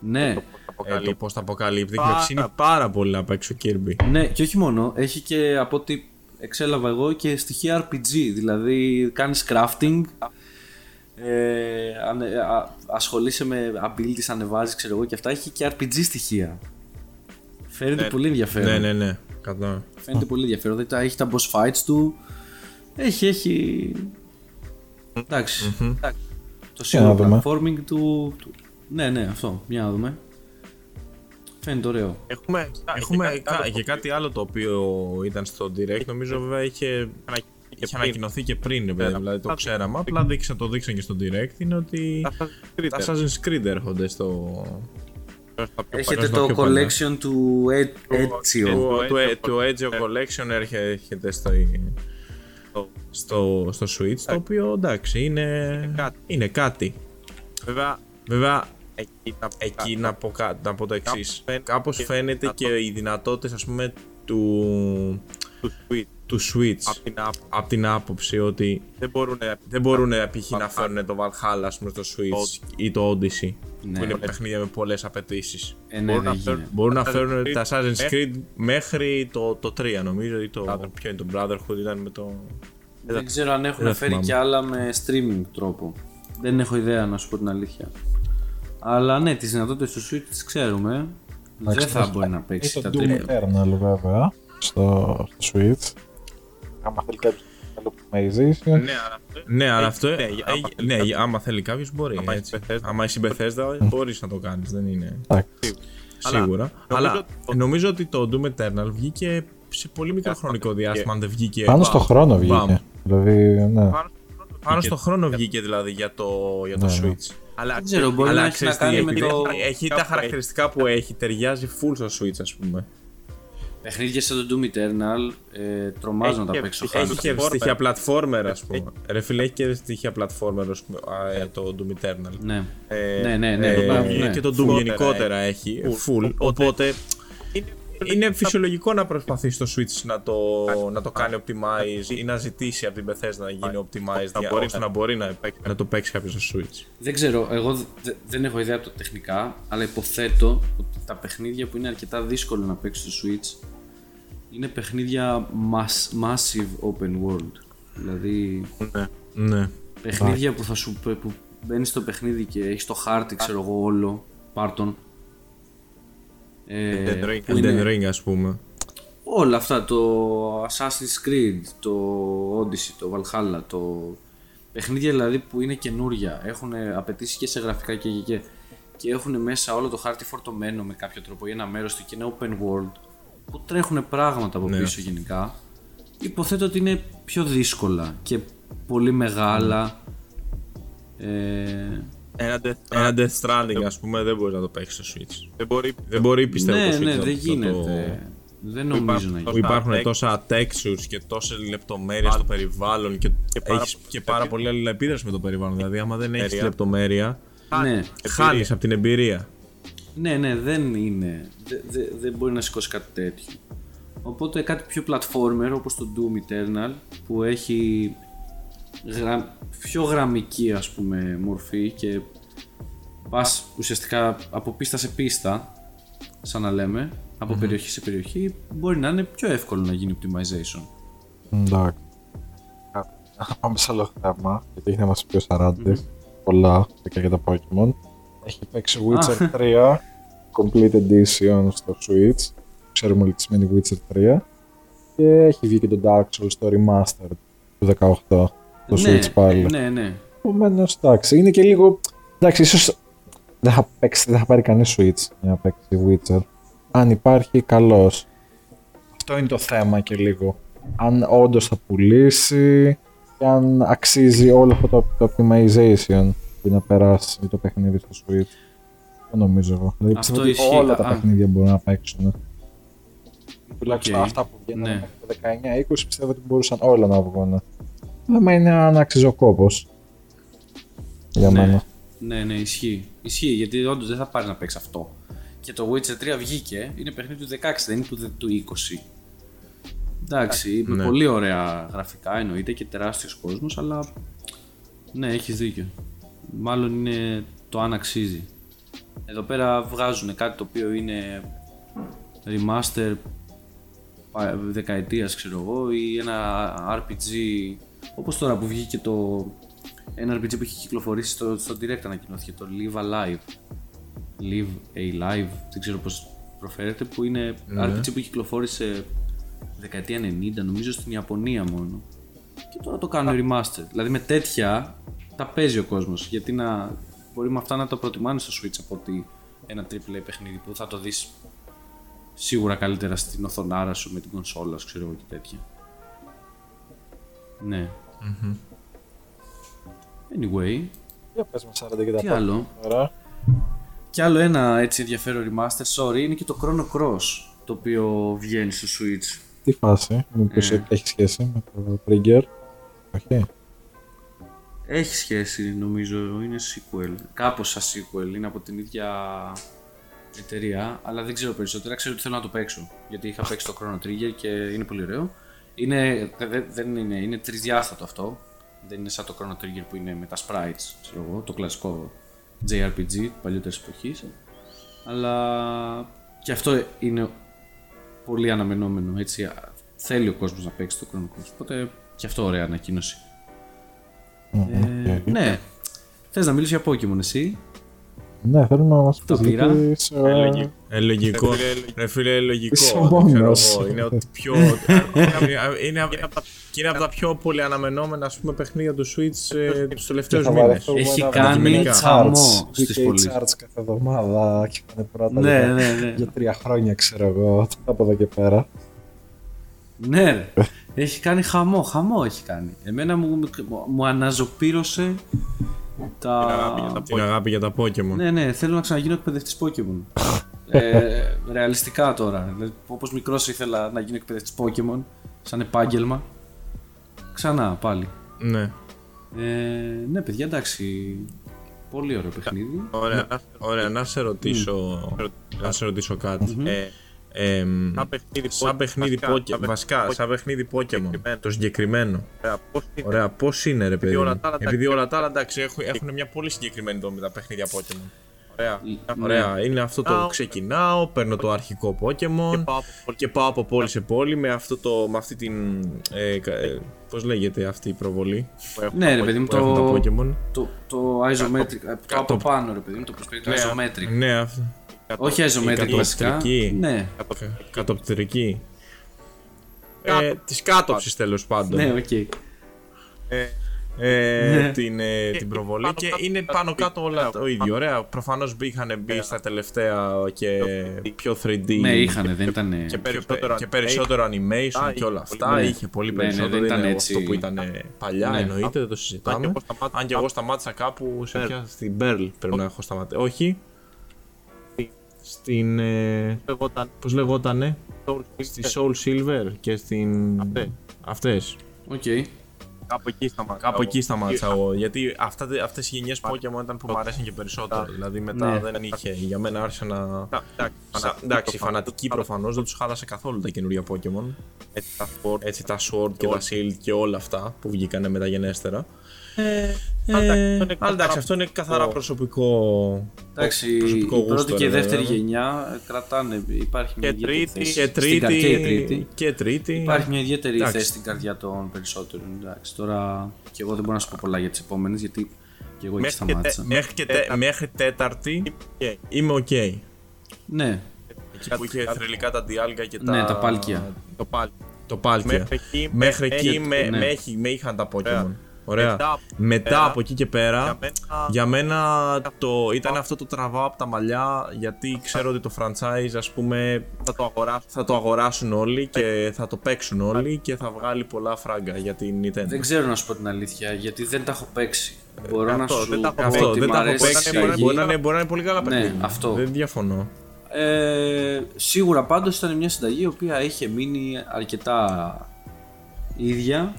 Ναι, ε, το πώ τα αποκαλύπτει, με Πάρα- ψήνει πάρα πολύ να παίξω Kirby. Ναι, και όχι μόνο, έχει και από ό,τι εξέλαβα εγώ και στοιχεία RPG, δηλαδή κάνεις crafting, ε, ανε, α, ασχολείσαι με abilities, ανεβάζεις ξέρω εγώ και αυτά, έχει και RPG στοιχεία. Φαίνεται Ναι. πολύ ενδιαφέρον. Ναι, ναι, ναι. Κατά. Φαίνεται πολύ ενδιαφέρον, δηλαδή τα- έχει τα boss fights του, έχει, έχει... Εντάξει, εντάξει. το Για να σίγουρο δούμε. platforming του, του... Ναι, ναι, αυτό, για να δούμε. Φαίνεται ωραίο. Έχουμε, Έχουμε και κα- κάτι και κάτι άλλο το οποίο ήταν στο direct, νομίζω βέβαια είχε, άλλο είχε πριν. ανακοινωθεί και πριν, ρε παιδί, Πέρα. δηλαδή το Θα- ξέραμε. Απλά δείξαν, το δείξαν και στο direct είναι ότι Τα Assassin's Creed, τα ε, Assassin's Creed έρχονται στο. Στα πιο Έχετε παλιά, το πιο παλιά. collection του Ed- Ezio. Το, το, Ezio το Ezio Collection έρχεται, έρχεται στο, στο, στο Switch, το οποίο εντάξει είναι, κάτι. είναι κάτι. Βέβαια, Βέβαια, εκεί να εκεί να πω, κα- να πω το εξής. Κάπως φαίνεται Κάπως και φαίνεται και οι δυνατότητες ας πούμε του, του Switch του Switch από την app από την άποψη ότι δεν μπορούν να δεν μπορούν π.χ. να φέρουν το Valhalla ας πούμε, στο Switch ή το Odyssey Ναι. που είναι παιχνίδια με πολλές απαιτήσεις. Ε, ναι, Μπορούν δεν να φέρουν- γίνεται. Μπορούν να Assassin's φέρουν Creed τα Assassin's μέχρι- Creed μέχρι το, το 3 νομίζω ή το, Brotherhood. ποιο είναι το Brotherhood ήταν με το... Δεν ξέρω αν έχουν δεν φέρει θυμάμαι. κι άλλα με streaming τρόπο. Δεν έχω ιδέα να σου πω την αλήθεια. Αλλά ναι, τις δυνατότητες του Switch τις ξέρουμε. Δεν θα μπορεί να Ή παίξει το τα Doom τρία. Eternal βέβαια στο, στο Switch. Άμα θέλει κάποιος να το optimization. Ναι, αλλά αυτό- Ναι, αλλά Ε, αυτό. ναι, ε, άμα ε, θέλει ναι, άμα θέλει κάποιος μπορεί. Άμα έτσι. έχει Bethesda. Άμα έχει Bethesda, μπορείς να το κάνεις. Δεν είναι. Εντάξει. Αλλά Σίγουρα. νομίζω Αλλά ότι- νομίζω ότι το Doom Eternal βγήκε σε πολύ μικρό χρονικό διάστημα. Αν δεν βγήκε. Πάνω στο χρόνο Μπαμ. βγήκε. Δηλαδή, ναι. πάνω στο χρόνο Πάνω βγήκε. στο χρόνο βγήκε δηλαδή για το, για το Ναι, ναι. Switch. Αλλά Δεν ξέρω, μπορεί Αλλά να έχει να ξέρεις τι, κάνει με επειδή το Έχει τα χαρακτηριστικά που έχει, ταιριάζει full στο Switch, ας πούμε. Παιχνίδια σαν το Doom Eternal. Ε, τρομάζω Έχει να τα και- παίξω. έχει Έχει χάρη. και platformer. στοιχεία platformer, ας πούμε. Ρε φίλε, έχει και στοιχεία platformer, ας πούμε, α, ε, το Doom Eternal. Ναι. Ε, ναι, ναι, ναι. Ε, το πράγμα, ναι. Και το Doom Full γενικότερα έχει, full. Οπότε είναι- είναι φυσιολογικό να προσπαθείς στο Switch να το, να το κάνει optimize ή να ζητήσει από την Bethesda να γίνει optimized να για, μπορεί ώστε να- να μπορεί να, να το παίξει κάποιος στο Switch. Δεν ξέρω, εγώ δε- δεν έχω ιδέα από τα τεχνικά, αλλά υποθέτω ότι τα παιχνίδια που είναι αρκετά δύσκολο να παίξει στο Switch είναι παιχνίδια mass, massive open world. Δηλαδή ναι. Ναι. παιχνίδια που θα σου που μπαίνεις στο παιχνίδι και έχεις το χάρτη, ξέρω εγώ, όλο, πάρτον. Ε, Elden Ring. που είναι Elden Ring, ας πούμε. όλα αυτά, το Assassin's Creed, το Odyssey, το Valhalla, το παιχνίδια δηλαδή που είναι καινούρια, έχουν απαιτήσει και σε γραφικά και, και, και, και έχουν μέσα όλο το χάρτη φορτωμένο με κάποιο τρόπο ή ένα μέρος του και είναι open world που τρέχουν πράγματα από Ναι. πίσω γενικά υποθέτω ότι είναι πιο δύσκολα και πολύ μεγάλα. Ε, Ένα Death Ένα Stranding Death Stranding, ας πούμε, δεν μπορείς να το παίξεις στο Switch. δεν μπορεί Δεν μπορεί, πιστεύω, ναι, το Switch ναι, να το- δεν το- γίνεται. Δεν νομίζω υπάρχουν να Που γίνει. υπάρχουν text- τόσα textures και τόσες λεπτομέρειες στο περιβάλλον και, και πάρα έχεις πολύ και πάρα πολύ αλληλεπίδραση με το περιβάλλον. Δηλαδή, άμα δεν έχεις Λεπτομέρεια. λεπτομέρεια, Ναι, χάνεις από την εμπειρία. ναι, ναι, δεν είναι. δε- δε- δεν μπορεί να σηκώσει κάτι τέτοιο. Οπότε κάτι πιο platformer όπως το Doom Eternal που έχει γρα... πιο γραμμική ας πούμε μορφή και πας ουσιαστικά από πίστα σε πίστα σαν να λέμε από περιοχή σε περιοχή μπορεί να είναι πιο εύκολο να γίνει optimization. Εντάξει. Να πάμε σε άλλο θέμα, γιατί έχει να μας πει ο Σαράντης πολλά και για τα Pokemon. Έχει παίξει Witcher 3, Complete Edition στο Switch. Ξέρουμε όλοι τι σημαίνει Witcher 3. Και έχει βγει και το Dark Souls το Remastered του 18 στο ναι, Switch πάλι. ναι, ναι. Επομένως, εντάξει, είναι και λίγο. Εντάξει, ίσως δεν θα, παίξει, δεν θα πάρει κανείς Switch για να παίξει Witcher. Αν υπάρχει, καλώς. Αυτό είναι το θέμα και λίγο. Αν όντως θα πουλήσει και αν αξίζει όλο αυτό το, το optimization για να περάσει το παιχνίδι στο Switch. Δεν νομίζω εγώ. Δηλαδή, Αυτό πιστεύω ότι ισχύει. όλα τα Α. παιχνίδια μπορούν να παίξουν. Τουλάχιστον Οκ. αυτά που βγαίνουν Ναι. μέχρι το 19-20 πιστεύω ότι μπορούσαν όλα να βγουν. Αλλά είναι αν άξιζε ο κόπος. Για Ναι. μένα. Ναι, ναι, ισχύει. Ισχύει γιατί όντως δεν θα πάρει να παίξει αυτό. Και το Witcher 3 βγήκε, είναι παιχνίδι του 16, δεν είναι του, του 20. Εντάξει, με Ναι. πολύ ωραία γραφικά εννοείται και τεράστιος κόσμος, αλλά ναι, έχεις δίκιο. Μάλλον είναι το αν αξίζει. Εδώ πέρα βγάζουν κάτι το οποίο είναι remaster πα- δεκαετίας ξέρω εγώ ή ένα RPG όπως τώρα που βγήκε το ένα RPG που έχει κυκλοφορήσει στο, στο Direct ανακοινώθηκε το Live Alive Live. A Live δεν ξέρω πως προφέρεται που είναι RPG που κυκλοφόρησε δεκαετία 90 νομίζω στην Ιαπωνία μόνο. Και τώρα το κάνουν remaster. Δηλαδή με τέτοια τα παίζει ο κόσμος. Γιατί να μπορεί με αυτά να το προτιμάνε στο Switch από ότι ένα AAA παιχνίδι που θα το δεις σίγουρα καλύτερα στην οθονάρα σου με την κονσόλα σου, ξέρω εγώ και τέτοια. Ναι. Anyway, Για πες μας 40 και τα τι πάντα άλλο; τώρα. Κι άλλο ένα έτσι ενδιαφέρον remaster, sorry, είναι και το Chrono Cross το οποίο βγαίνει στο Switch. Τι φάση, μήπως Ε. έχει σχέση με το Trigger; Όχι. Έχει σχέση νομίζω, είναι sequel. Κάπως σαν sequel, είναι από την ίδια εταιρεία, αλλά δεν ξέρω περισσότερα. Ξέρω ότι θέλω να το παίξω, γιατί είχα παίξει το Chrono Trigger και είναι πολύ ωραίο. Είναι, δε- δε- δεν είναι, είναι τρισδιάστατο αυτό. Δεν είναι σαν το Chrono Trigger που είναι με τα sprites, ξέρω εγώ, το κλασικό JRPG παλιότερης εποχής. Αλλά και αυτό είναι πολύ αναμενόμενο, έτσι. Θέλει ο κόσμος να παίξει το Chrono Cross, οπότε και αυτό ωραία ανακοίνωση. Ε, ναι. Θες να μιλήσεις για Pokemon εσύ; Ναι, θέλω να μας Το πεις πήρα. γιατί είσαι, Ε, λογικό. Ε, λογικό. Ρε φίλε, Ρε φίλε, λογικό. Είσαι ο δεν ξέρω μόνος. εγώ. Είναι ότι πιο. είναι, είναι, και είναι από τα πιο πολύ αναμενόμενα ας πούμε, παιχνίδια του Switch ε, τους τελευταίους θα μήνες. βαρεθώ Έχει εγώ να κάνει βγάλω charts, χαμό στις VK πωλήσεις. charts κάθε εβδομάδα και πάνε πρώτα Ναι, για, ναι, ναι. για τρία χρόνια ξέρω εγώ από εδώ και πέρα. Ναι, ρε. Έχει κάνει χαμό, χαμό έχει κάνει. Εμένα μου, μου, μου αναζωπήρωσε τα... Την αγάπη για τα Pokemon. Ναι, ναι, θέλω να ξαναγίνω εκπαιδευτής Pokemon. ε, ρεαλιστικά τώρα. Δηλαδή, όπως μικρός ήθελα να γίνω εκπαιδευτής Pokemon, σαν επάγγελμα. Ξανά πάλι. Ναι. Ε, ναι, παιδιά, εντάξει. Πολύ ωραίο παιχνίδι. Ωραία. Ωραία, να σε ρωτήσω, να σε ρωτήσω κάτι. Ε, Ε, Σαν παιχνίδι σαν παιχνίδι βασικά, Poke- σαν βασικά, σαν παιχνίδι Pokemon, Συγκεκριμένο. το συγκεκριμένο. Ωραία, πώς είναι; Ωραία, πώς είναι ρε παιδί. όλα μου; τα άλλα, Επειδή εντάξει, όλα τα άλλα εντάξει έχουν, έχουν μια πολύ συγκεκριμένη δομή τα παιχνίδια Pokemon. Ωραία. Ναι. Ωραία, είναι αυτό το Ξεκινάω. ξεκινάω, παίρνω το αρχικό Pokemon Και πάω από πολύ- και πάω από πόλη σε πόλη με, αυτό το, με αυτή την. Ε, κα- ε, πώς λέγεται αυτή η προβολή; Που έχω Ναι, ρε παιδί μου, που έχουν τα το, Pokemon. το, το isometric. ε, Το από πάνω, ρε παιδί μου, το perspective Ναι, isometric. Ναι, αυτό. Όχι isometric βασικά. κατοπτρική. Ναι, Κατοπτρική. Ε, Κάτω. της κάτωψης τέλος πάντων. ναι, οκ. Ε, ε, την, ε, Και την προβολή πάνω και κάτω είναι κάτι πάνω μπήκε. κάτω όλα το ίδιο. Ωραία. Προφανώς είχαν μπει στα τελευταία και πιο 3D. Ναι, είχαν, δεν ήταν. και, περισσότερο πιο, και περισσότερο animation Α, και είχε όλα πολύ αυτά. ναι. Είχε πολύ Ναι, ναι, περισσότερο. δεν δεν ήταν είναι έτσι. αυτό που ήταν παλιά, Ναι. εννοείται, δεν το Αν και συζητάμε. εγώ σταμάτησα Αν και εγώ σταμάτησα κάπου σε Pearl. ποια, στην Pearl πρέπει να έχω σταματήσει. Όχι. Στην. Ε, λεγόταν Πώς λεγότανε, Soul στη Silver. Soul Silver και στην. Αυτές. Αυτές. Οκ. Κάπου εκεί σταμάτησα. Κάπου εγώ. εκεί σταμάτησα εγώ. Γιατί αυτά, αυτές οι γενιές Pokemon ήταν που μου αρέσαν και περισσότερο. Δηλαδή μετά Ναι. δεν είχε. Για μένα άρχισε να. Τα- Εντάξει, Σα- φανατικοί Εντάξει, προφανώς. φανατικοί προφανώς δεν τους χάλασε καθόλου τα καινούργια Pokémon. Έτσι τα sport. Έτσι τα Sword και τα Shield και όλα αυτά που βγήκανε μεταγενέστερα. Αλλά εντάξει, αυτό είναι Αλλά εντάξει, καθαρά αυτό είναι καθαρά προσωπικό. Εντάξει, προσωπικό η γούστο, πρώτη και η ρε, δεύτερη βέβαια. γενιά ε, και Υπάρχει μια Και ιδιαίτερη τρίτη. θέση. Και Στην κα- και η τρίτη. τρίτη. Και τρίτη. Υπάρχει μια ιδιαίτερη Εντάξει. θέση στην καρδιά των περισσότερων. Εντάξει, τώρα και εγώ δεν μπορώ να σου πω πολλά για τις επόμενες γιατί και εγώ εκεί Μέχρι και σταμάτησα. Μέχρι, και τε- μέχρι τέταρτη Και είμαι οκ. Εκεί Ναι, που είχε θρυλικά τα Dialga και τα. ναι, τα Palkia. το πάλι. Το Palkia. Μέχρι εκεί, Μέχρι με- εκεί έχει- με, ναι. με, έχει- με είχαν τα Pokemon. Ωραία. Ωραία. Μετά- Μετά, πέρα, από εκεί και πέρα, Για μένα, για μένα το, ήταν αυτό το τραβάω από τα μαλλιά γιατί ξέρω ότι το franchise ας πούμε θα το αγοράσω. θα το αγοράσουν όλοι και θα το παίξουν όλοι και θα βγάλει πολλά φράγκα για την Nintendo. δεν ξέρω να σου πω την αλήθεια γιατί δεν τα έχω παίξει. Μπορώ να αυτό, σου δεν τα έχω πω Αυτό ότι δεν μ' τα έχω αρέσει παίξει. η μπορεί να αλλαγή. Μπορεί να, είναι, μπορεί να είναι πολύ καλά Ναι, παιχνίδια. αυτό. Δεν διαφωνώ. Ε, σίγουρα πάντως ήταν μια συνταγή η οποία είχε μείνει αρκετά ίδια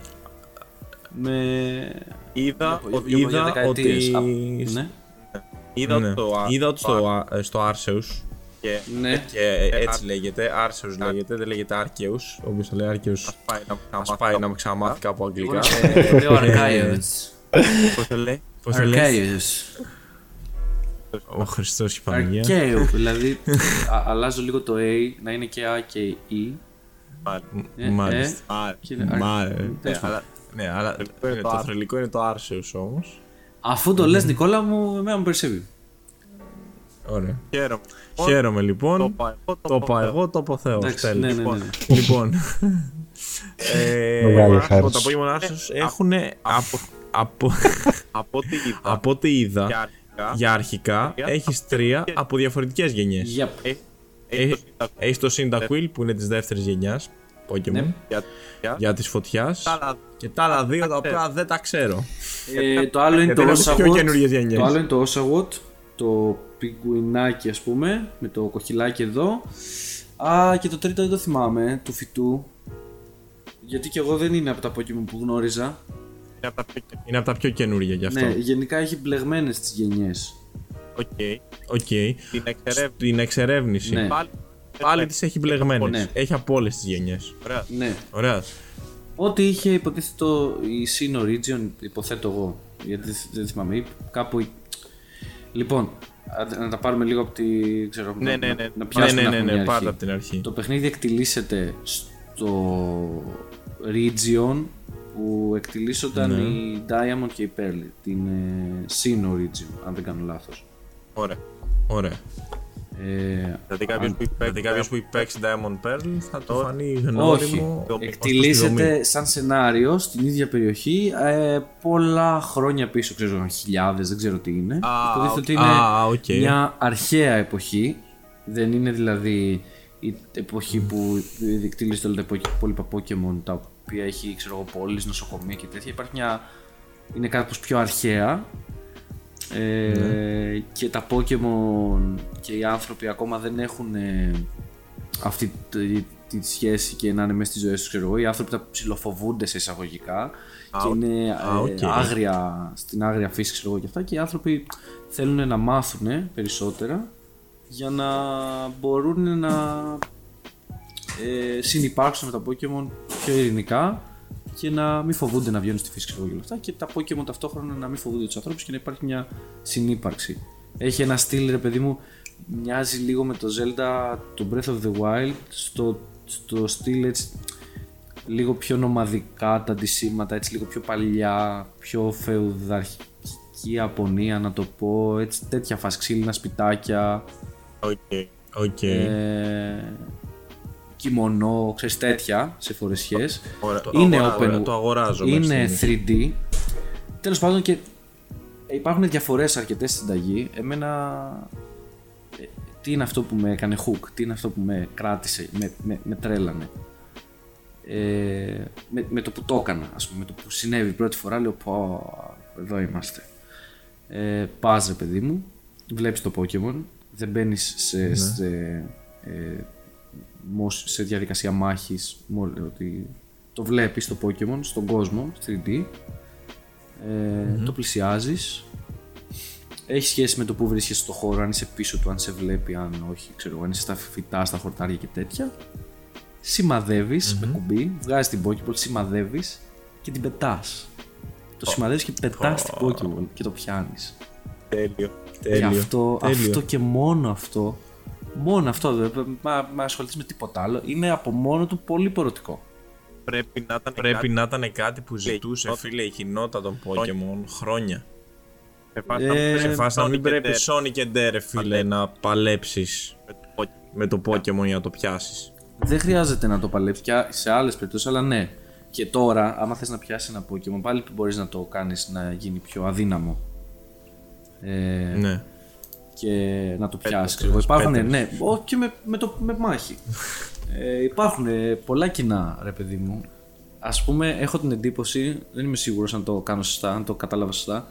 με Είδα, για- ότι- για είδα δεκαετίες. ότι- Α, ναι, είδα Ναι. ότι το Είδα ότι στο, α- στο Arceus και ναι. και έτσι λέγεται, Arceus λέγεται, δεν λέγεται Arceus. Όποιος το λέει Arceus ας πάει να μου ας ξαναμάθει πάει να κάπου. με ξαναμάθει κάπου αγγλικά. Ε, Λέω Αρκάιος. Πώς το λέει; Πώς το λέει, Αρκάιος. ο Χριστός και η Παναγία. Αρκαίο. Δηλαδή α- αλλάζω λίγο το A να είναι και A και E. Μάλιστα. Ε, Μάλιστα. Α, και είναι αρ- Μα, ε, Τέλος πάντων. αλλά Ναι, αλλά είναι είναι το το Arceus. θρελικό είναι το Arceus όμως. Αφού το λες Νικόλα μου, εμένα μου περισσεύει. Ωραία. χαίρομαι. Χαίρομαι Το λοιπόν. πάω εγώ, Το είπα πάω εγώ, το είπα Θεός. Εντάξει, Τέλος. ναι, ναι, ναι. Λοιπόν. ε, Μεγάλη τα ευχάριστηση. Pokemon Arceus έχουν από, από, Από ό,τι είδα. από ό,τι είδα για αρχικά, για αρχικά έχεις τρία από διαφορετικές γενιές. Yep. έχει- έχει το Έχει- Έχεις το Cyndaquil που είναι της δεύτερης γενιάς Pokemon Ναι. για- για- για της φωτιάς τα άλλα και τα άλλα δύο τα οποία δεν τα ξέρω. Ε, το άλλο είναι Γιατί το είναι από τις πιο Oshawott. καινούργιες γενιές. Το άλλο είναι το Oshawott, το πιγκουινάκι ας πούμε, με το κοχυλάκι εδώ. Α, και το τρίτο δεν το θυμάμαι, του φυτού. Γιατί και εγώ δεν είναι από τα Pokemon που γνώριζα. είναι από τα πιο καινούργια. Είναι από τα πιο καινούργια γι' αυτό. Ναι, γενικά έχει μπλεγμένες τις γενιές. Ok. Ok. Την εξερεύνηση. Την εξερεύνηση. Ναι. Πάλι. Πάλι τις έχει μπλεγμένες. Ναι. Έχει από όλες τις γενιές. Ωραία. Ναι. Ωραία. Ό,τι είχε υποτίθεται η Sinnoh Region, υποθέτω εγώ. Γιατί δεν- δεν θυμάμαι. ή Κάπου. η- Λοιπόν, α- να τα πάρουμε λίγο από τη. Ξέρω, Ναι, να, ναι, ναι. να, να Ναι, πιάσουμε ναι, να ναι, έχουμε ναι, μια πάντα αρχή. από την αρχή. Το παιχνίδι εκτυλίσσεται στο region που εκτυλίσσονταν Ναι. η Diamond και η Pearl. Την ε, Sinnoh region, αν δεν κάνω λάθος. Ωραία. Ωραία. Ε, Δηλαδή κάποιος που έχει Δηλαδή παίξει κάποιος που έχει παίξει Diamond Pearl θα το φανεί όχι, γνώριμο. ως εκτυλίσσεται σαν σενάριο στην ίδια περιοχή ε, πολλά χρόνια πίσω, ξέρω χιλιάδες, δεν ξέρω τι είναι. Α, Υποτίθεται οκ. ότι είναι Α, οκ. μια αρχαία εποχή, δεν είναι δηλαδή η εποχή που εκτυλίσσονται όλα τα υπόλοιπα Pokemon τα οποία έχει ξέρω εγώ πόλεις, νοσοκομεία και τέτοια. Υπάρχει μια, είναι κάπως πιο αρχαία ε, Ναι. και τα Pokemon και οι άνθρωποι ακόμα δεν έχουν ε, αυτή τη, τη σχέση και να είναι μέσα στη ζωή τους. Ξέρω εγώ. Οι άνθρωποι τα ψιλοφοβούνται σε εισαγωγικά και είναι Α, οκ. ε, άγρια, στην άγρια φύση ξέρω εγώ και αυτά και οι άνθρωποι θέλουν να μάθουν περισσότερα για να μπορούν να ε, συνυπάρξουν με τα Pokemon πιο ειρηνικά και να μην φοβούνται να βγαίνουν στη φύση ξέρω εγώ, και όλα αυτά και τα Pokemon ταυτόχρονα να μην φοβούνται τους ανθρώπους και να υπάρχει μια συνύπαρξη. Έχει ένα στυλ ρε παιδί μου μοιάζει λίγο με το Zelda το Breath of the Wild στο, στο στυλ έτσι λίγο πιο νομαδικά τα αντισήματα, έτσι λίγο πιο παλιά, πιο φεουδαρχική Ιαπωνία να το πω, έτσι τέτοια φάση, ξύλινα σπιτάκια, Ok. Ok. ε, κιμονό, ξέρεις τέτοια σε φορεσιές. Ωραία. Το είναι αγορά- open, ωραία, το αγοράζω μέχρι είναι στιγμής. 3D, τέλος πάντων και υπάρχουν διαφορές αρκετές στην συνταγή. Εμένα ε, τι είναι αυτό που με έκανε hook, τι είναι αυτό που με κράτησε, με, με, με τρέλανε. Ε, με, με το που το έκανα, ας πούμε, με το που συνέβη πρώτη φορά, λέω πω, εδώ είμαστε. Ε, πας ρε παιδί μου, βλέπεις το Pokemon, δεν μπαίνεις σε, σε, ε, μος- σε διαδικασία μάχης, μόλι ότι το βλέπεις το Pokemon στον κόσμο, 3D, ε, το πλησιάζεις, έχει σχέση με το που βρίσκεσαι στο χώρο, αν είσαι πίσω του, αν σε βλέπει, αν όχι, ξέρω, εγώ, αν είσαι στα φυτά, στα χορτάρια και τέτοια. σημαδευεις με κουμπί, βγάζεις την Pokéball, σημαδεύεις και την πετάς. Το σημαδεύεις και πετάς την Pokéball και το πιάνεις. Τέλειο. Και Τέλειο. αυτό, τέλειο. αυτό και μόνο αυτό, μόνο αυτό, δεν μα, μα ασχοληθείς με τίποτα άλλο, είναι από μόνο του πολύ πορωτικό. Πρέπει να ήταν Πρέπει κάτι να ήταν κάτι που ζητούσε, γινόταν. φίλε, η κοινότητα των Pokemon χρόνια. σε φάση να Ε, μην Σε φάση να μην Sonic πρέπει and Sonic και Dare, ρε φίλε, να παλέψεις Death με το Pokemon. με το Pokemon για να το πιάσεις. Δεν χρειάζεται να το παλέψεις και σε άλλες περιπτώσεις, αλλά ναι. Και τώρα, άμα θες να πιάσεις ένα Pokemon, πάλι μπορείς να το κάνεις να γίνει πιο αδύναμο. Ε, Ναι. Και να το πιάσει. πέτρες, Υπάρχουν, πέτρες. ναι, όχι και με, με, το, με μάχη. Ε, υπάρχουν ε, πολλά κοινά, ρε παιδί μου. Α πούμε, έχω την εντύπωση, δεν είμαι σίγουρος αν το κάνω σωστά, αν το κατάλαβα σωστά.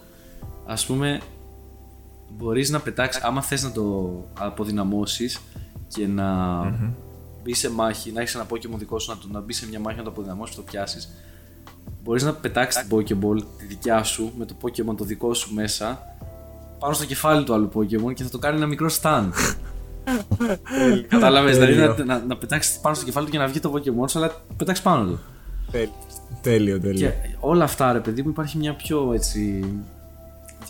Α πούμε, μπορείς να πετάξεις, άμα θες να το αποδυναμώσεις και να μπει σε μάχη, να έχεις ένα Pokemon δικό σου, να, το, να μπει σε μια μάχη να το αποδυναμώσεις, να το πιάσεις, μπορείς να πετάξεις την Pokéball, τη δικιά σου, με το Pokemon το δικό σου μέσα, πάνω στο κεφάλι του άλλου Pokemon και θα το κάνει ένα μικρό stand. Κατάλαβες, δηλαδή να, να, να πετάξεις πάνω στο κεφάλι του για να βγει το Pokemon σου, αλλά πετάξεις πάνω του. Τέλειο. Τέλειο, τέλειο. Και όλα αυτά, ρε παιδί μου, υπάρχει μια πιο έτσι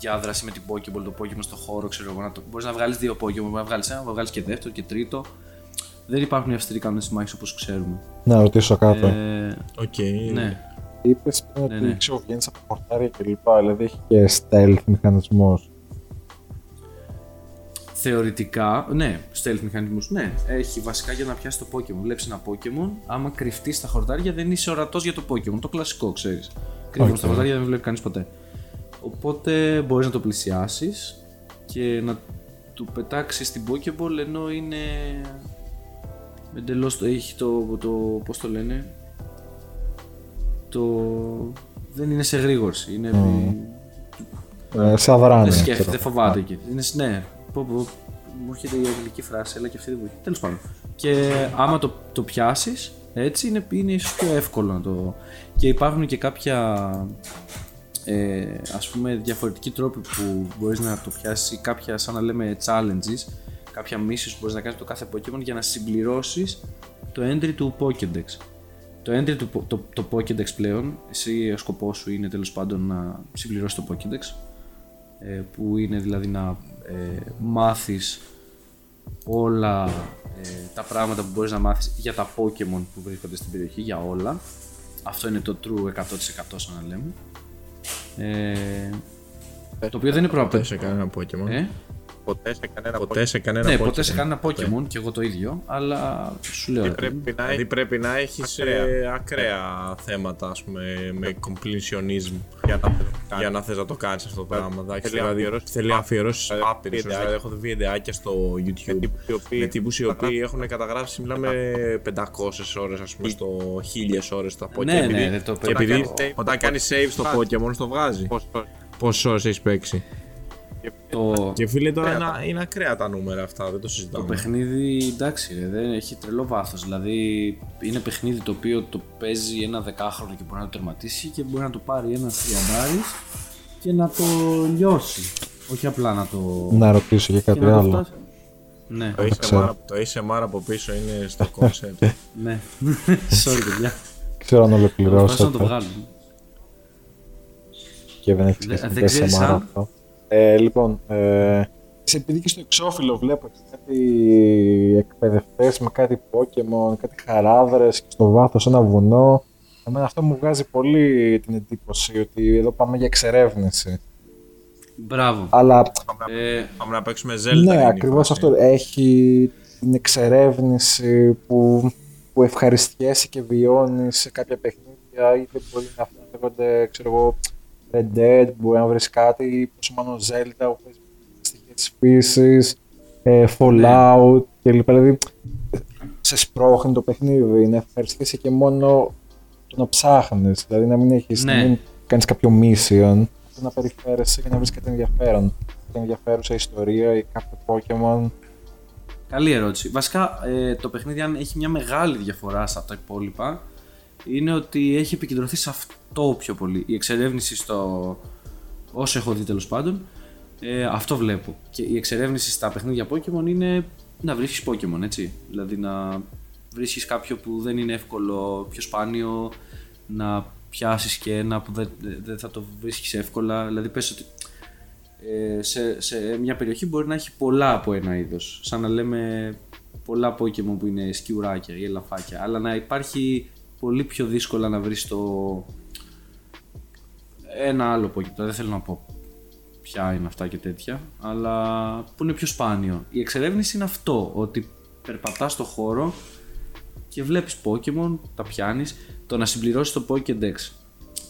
διάδραση με την Pokéball, το Pokemon στο χώρο, ξέρω εγώ. Να το, μπορείς να βγάλεις δύο Pokemon, μπορείς να βγάλεις ένα, να βγάλεις και δεύτερο και τρίτο. Δεν υπάρχουν οι αυστηροί κανόνες της μάχης όπως ξέρουμε. Να ρωτήσω κάτι. Ε, Οκ. ναι. Είπες πριν Ναι, ότι ναι. ξέρω, βγαίνεις από χορτάρια κλπ. Δηλαδή έχει και stealth μηχανισμούς. Θεωρητικά, ναι, stealth μηχανισμούς, ναι. Έχει βασικά για να πιάσει το Pokemon. Βλέπεις ένα Pokemon, άμα κρυφτείς στα χορτάρια δεν είσαι ορατός για το Pokemon. Το κλασικό, ξέρεις. Κρύβουν Οκ. στα χορτάρια δεν βλέπει κανείς ποτέ. Οπότε μπορείς να το πλησιάσεις και να του πετάξεις την Pokeball ενώ είναι εντελώς το έχει το, το πώς το λένε το δεν είναι σε γρήγορση είναι Ε, σε αδράνεια. δεν ξέρω. σκέφτεται, δεν φοβάται και. Είναι, σ- ναι, πω, πω, μου έρχεται η αγγλική φράση, αλλά και αυτή δεν βοηθάει. Τέλος πάντων. Και άμα το, το πιάσεις, έτσι είναι, είναι ίσως πιο εύκολο να το. Και υπάρχουν και κάποια ε, ας πούμε διαφορετικοί τρόποι που μπορείς να το πιάσεις ή κάποια σαν να λέμε challenges κάποια missions που μπορείς να κάνεις το κάθε Pokemon για να συμπληρώσεις το entry του Pokédex το entry του το, το Pokédex πλέον εσύ ο σκοπός σου είναι τέλος πάντων να συμπληρώσεις το Pokédex ε, που είναι δηλαδή να ε, μάθεις όλα ε, τα πράγματα που μπορείς να μάθεις για τα Pokemon που βρίσκονται στην περιοχή, για όλα. Αυτό είναι το true 100% σαν να λέμε. Ε, το οποίο δεν είναι Ποτέ προαπαιτούμενο. σε κανένα Pokemon. Ε; Ποτέ σε κανένα Ποτέ σε κανένα Ναι, Pokemon. ποτέ σε κανένα Pokemon και εγώ το ίδιο, αλλά σου λέω. ρε παιδί μου. Πρέπει να Δηλαδή έχεις πρέπει να έχεις Ακραία. ακραία, ακραία θέματα, ας πούμε, με completionism για να το για κάνει. να θες να το κάνεις αυτό το πράγμα. εντάξει, θέλει δηλαδή, αφιερώσεις θέλει αφιερώσεις Δηλαδή, άπειρες. βιντεάκια. Δηλαδή, έχω δει βιντεάκια στο YouTube τύπους οι οποίοι με τύπους οι οποίοι καταγράφουν έχουν καταγράψει, μιλάμε 500 ώρες, ας πούμε, στο 1000 ώρες στα Pokemon. Ναι, επειδή- ναι, δεν το και πετάω. επειδή Όταν κάνει όταν κάνεις save στο βγάζει. Pokemon, στο βγάζει. Πόσο Πόσες ώρες έχεις παίξει. Το, Και φίλε, τώρα Ακραία είναι, είναι ακραία τα νούμερα αυτά, δεν το το συζητάμε. παιχνίδι εντάξει, ρε, δεν έχει τρελό βάθος. Δηλαδή είναι παιχνίδι το οποίο το παίζει ένα δεκάχρονο και μπορεί να το τερματίσει και μπορεί να το πάρει ένα τριαντάρης και να το λιώσει. Όχι απλά να το. Να ρωτήσω και και κάτι να το άλλο. φτάσει. Ναι, Το ASMR, το ASMR από πίσω είναι στο concept. ναι. Sorry, παιδιά. Ξέρω αν Θα προσπαθήσω ολοκληρώσω να το βγάλω. και δεν έχεις Δεν- σχέση με δεν το ξέρεις SMR αν- αυτό. Ε, λοιπόν, ε, σε- επειδή και στο εξώφυλλο βλέπω και κάτι εκπαιδευτές με κάτι Pokemon, κάτι χαράδρες και στο βάθος ένα βουνό. Εμένα αυτό μου βγάζει πολύ την εντύπωση ότι εδώ πάμε για εξερεύνηση. Μπράβο. Αλλά Ε, Πάμε να παίξουμε Zelda. είναι ναι, η ακριβώς φάση. αυτό. Έχει την εξερεύνηση που, που ευχαριστιέσαι και βιώνεις σε κάποια παιχνίδια ή δεν μπορεί να λέγονται, ξέρω εγώ, Red Dead, μπορεί να βρεις κάτι, πόσο μάλλον Zelda, που παίζει στοιχεία της φύσης, ε, Fallout κλπ. Δηλαδή, σε σπρώχνει το παιχνίδι, να ευχαριστήσει και μόνο το να ψάχνεις. Δηλαδή, να μην έχει Ναι. να μην κάνεις κάποιο mission, να περιφέρεσαι και να βρεις κάτι ενδιαφέρον. Κάτι ενδιαφέρουσα ιστορία ή κάποιο Pokémon. Καλή ερώτηση. Βασικά, ε, το παιχνίδι, αν έχει μια μεγάλη διαφορά από τα υπόλοιπα, είναι ότι έχει επικεντρωθεί σε αυτό πιο πολύ. Η εξερεύνηση στο. όσο έχω δει τέλος πάντων, ε, αυτό βλέπω. Και η εξερεύνηση στα παιχνίδια Pokémon είναι να βρίσκεις Pokémon, έτσι. Δηλαδή να βρίσκεις κάποιο που δεν είναι εύκολο, πιο σπάνιο, να πιάσεις και ένα που δεν, δεν θα το βρίσκεις εύκολα. Δηλαδή, πες ότι ε, σε, σε μια περιοχή μπορεί να έχει πολλά από ένα είδος. Σαν να λέμε πολλά Pokemon που είναι σκιουράκια ή ελαφάκια. Αλλά να υπάρχει πολύ πιο δύσκολα να βρεις το... ένα άλλο Pokemon. Τώρα Δεν θέλω να πω ποια είναι αυτά και τέτοια. Αλλά που είναι πιο σπάνιο. Η εξερεύνηση είναι αυτό. Ότι περπατάς στο χώρο και βλέπεις Pokemon, τα πιάνεις. Το να συμπληρώσεις το Pokédex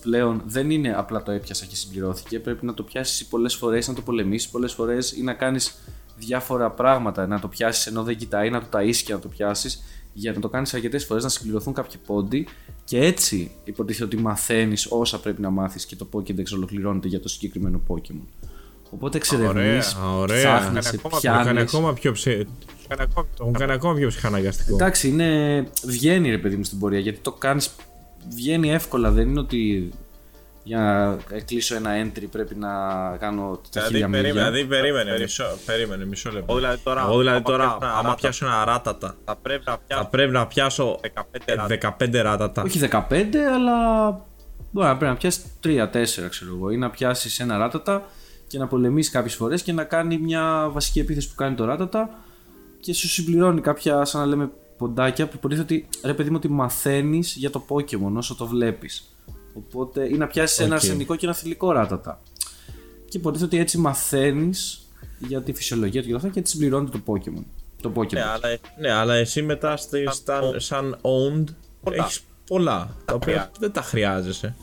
πλέον δεν είναι απλά το έπιασα και συμπληρώθηκε. Πρέπει να το πιάσεις πολλές φορές, να το πολεμήσεις πολλές φορές ή να κάνεις διάφορα πράγματα. Να το πιάσεις ενώ δεν κοιτάει, να το ταΐσεις και να το πιάσεις. Για να το κάνεις αρκετές φορές, να συμπληρωθούν κάποιοι πόντι. Και έτσι υποτίθεται ότι μαθαίνεις όσα πρέπει να μάθεις και το Pokédex ολοκληρώνεται για το συγκεκριμένο Pokémon. Οπότε εξερευνεί, Α, ωραία. ψάχνεσαι, Έκανε ακόμα- Το έκανε πιάνεις. ακόμα πιο, ψε... Κάνει ακόμα το έκανε ακόμα πιο ψυχαναγκαστικό. Εντάξει, είναι... βγαίνει ρε παιδί μου στην πορεία γιατί το κάνει. Βγαίνει εύκολα, δεν είναι ότι για να κλείσω ένα entry πρέπει να κάνω τα Δηλαδή, χίλια περίμενε, μίλια. Δηλαδή, περίμενε, μισό, περίμενε, μισό λεπτό. Εγώ δηλαδή τώρα, Εγώ δηλαδή άμα τώρα, πιάσω ένα άμα ράτα, πιάσω ένα ράτατα, θα πρέπει να θα πιάσω πρέπει να πιάσω 15 ράτα. 15 ράτατα. Όχι 15, αλλά μπορεί να πρέπει να πιάσεις 3-4, ξέρω εγώ, ή να πιάσεις ένα ράτατα και να πολεμήσεις κάποιες φορές και να κάνει μια βασική επίθεση που κάνει το Rattata και σου συμπληρώνει κάποια, σαν να λέμε, ποντάκια που υποτίθεται ότι ρε παιδί μου ότι μαθαίνεις για το Pokémon όσο το βλέπεις. Οπότε ή να πιάσεις ένα Οκ. αρσενικό και ένα θηλυκό Rattata. Και υποτίθεται ότι έτσι μαθαίνεις για τη φυσιολογία του και αυτά και έτσι συμπληρώνει το Pokédex. Το Pokédex. Ναι, αλλά Ναι, αλλά εσύ μετά στη, στα, σαν owned Πολλά. έχεις πολλά, τα οποία χρειάζεσαι. δεν τα χρειάζεσαι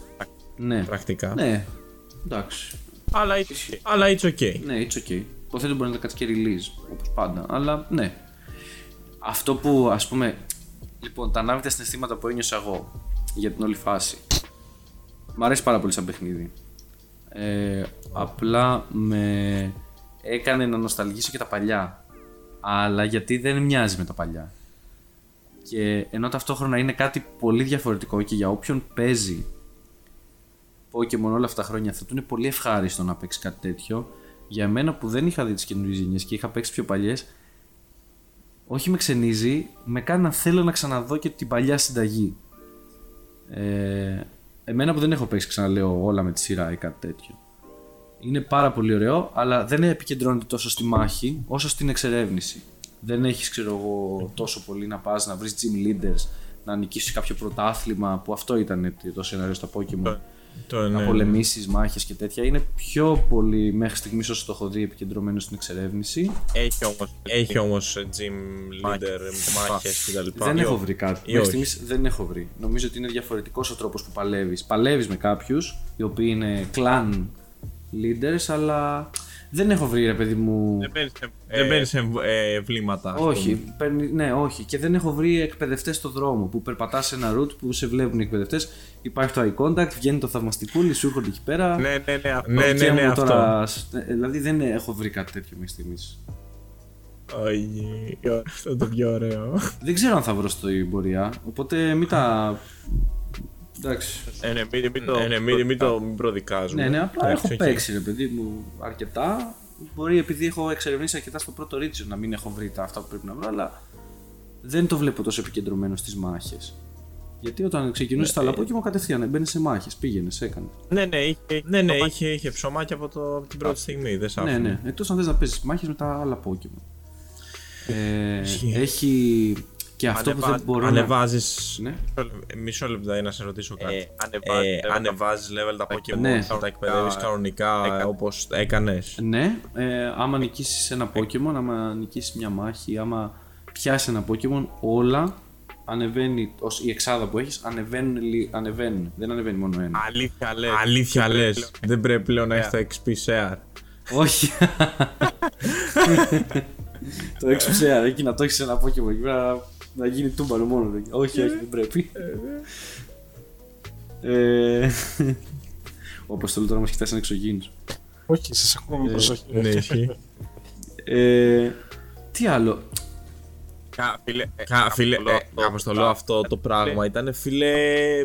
ναι. πρακτικά. Ναι. Εντάξει. αλλά είσαι. Αλλά it's okay. Ναι, it's okay. Υποθέτω μπορεί να τα κάτσει και release, όπως πάντα. Αλλά ναι. Αυτό που ας πούμε. Λοιπόν, τα ανάμεικτα συναισθήματα που ένιωσα εγώ για την όλη φάση. Μ' αρέσει πάρα πολύ σαν παιχνίδι. Ε, απλά με έκανε να νοσταλγήσω και τα παλιά. Αλλά γιατί δεν μοιάζει με τα παλιά. Και ενώ ταυτόχρονα είναι κάτι πολύ διαφορετικό και για όποιον παίζει Pokemon όλα αυτά τα χρόνια θα του είναι πολύ ευχάριστο να παίξει κάτι τέτοιο. Για μένα που δεν είχα δει τις καινούριε γενιές και είχα παίξει πιο παλιές, όχι με ξενίζει, με κάνει να θέλω να ξαναδώ και την παλιά συνταγή. Ε, εμένα που δεν έχω παίξει, ξαναλέω, όλα με τη σειρά ή κάτι τέτοιο. Είναι πάρα πολύ ωραίο, αλλά δεν επικεντρώνεται τόσο στη μάχη όσο στην εξερεύνηση. Δεν έχεις, ξέρω εγώ, τόσο πολύ να πας να βρεις gym leaders, να νικήσεις κάποιο πρωτάθλημα που αυτό ήταν το σενάριο στα Pokemon Το, να ναι, πολεμήσεις μάχες και τέτοια. Είναι πιο πολύ μέχρι στιγμής όσο το έχω δει επικεντρωμένος στην εξερεύνηση. Έχει όμω. Έχει όμως ε, gym leader, μάχες κτλ. δεν έχω βρει κάτι. ή Μέχρι όχι. στιγμής δεν έχω βρει. Νομίζω ότι είναι διαφορετικός ο τρόπος που παλεύεις. Παλεύεις με κάποιους οι οποίοι είναι clan leaders, αλλά δεν έχω βρει ρε παιδί μου. Δεν παίρνεις. Δεν παίρνεις εμ- ε, εμβλήματα. ας όχι, πούμε. παίρνει, ναι, όχι. Και δεν έχω βρει εκπαιδευτές στο δρόμο που περπατάς σε ένα route που σε βλέπουν οι εκπαιδευτές. Υπάρχει το eye contact, βγαίνει το θαυμαστικούλι, σου έρχονται εκεί πέρα. Ναι, ναι, ναι, αυτό. Ναι, Και ναι, μου αυτό. τώρα- ε, Δηλαδή δεν έχω βρει κάτι τέτοιο μέχρι στιγμής. Όχι, αυτό το πιο ωραίο. Δεν ξέρω αν θα βρω στην πορεία, οπότε μην τα. Εντάξει. Ε, ναι, μην, μην το. Ε, ναι, μην, μην το μην προδικάζουμε. Ναι, ναι, απλά Εντάξει, έχω οκ. παίξει ρε παιδί μου αρκετά. Μπορεί επειδή έχω εξερευνήσει αρκετά στο πρώτο region να μην έχω βρει τα αυτά που πρέπει να βρω, αλλά δεν το βλέπω τόσο επικεντρωμένο στις μάχες. Γιατί όταν ξεκινούσες τα άλλα Pokemon κατευθείαν μπαίνεις σε μάχες, πήγαινες, έκανες. Ναι, ναι, είχε. Ναι, ναι, είχε, είχε ψωμάκι από, το, από την πρώτη στιγμή. Δεν σ' Ναι, άφηνε. ναι. Εκτός αν θες να παίζεις μάχες με τα άλλα Pokemon. Ε, Ισχύει. έχει και αυτό που δεν Ανεβάζει- μπορώ Ανεβάζεις... να. Ναι. Ε, Μισό λεπτό να σε ρωτήσω κάτι. Ε, ανεβάζει- Ε, ανεβάζεις level τα Pokemon, Ναι. θα τα εκπαιδεύεις κανονικά Έκανα. όπως έκανες; Ναι, ε, άμα νικήσεις ένα Pokemon, άμα νικήσεις μια μάχη, άμα πιάσεις ένα Pokemon, όλα ανεβαίνει, ως η εξάδα που έχεις, ανεβαίνουν, λι- ανεβαίνουν. Δεν ανεβαίνει μόνο ένα. Αλήθεια λες. Αλήθεια λες. Δεν πρέπει πλέον να έχεις το XP share. Όχι. το έξω share, εκεί να το έχεις ένα Pokemon εκεί πέρα να γίνει τούμπανο μόνο. του. όχι, όχι, δεν πρέπει. ε, όπως το λέω τώρα μας κοιτάς σαν εξωγήινος. Όχι, σας ακούω με προσοχή. Ναι, ισχύει. Ε, τι άλλο; Κα- Φίλε, ε, Κα- Φίλε, αποστολό, ε, αυτό- αποστολό αυτό το πράγμα ήταν φίλε.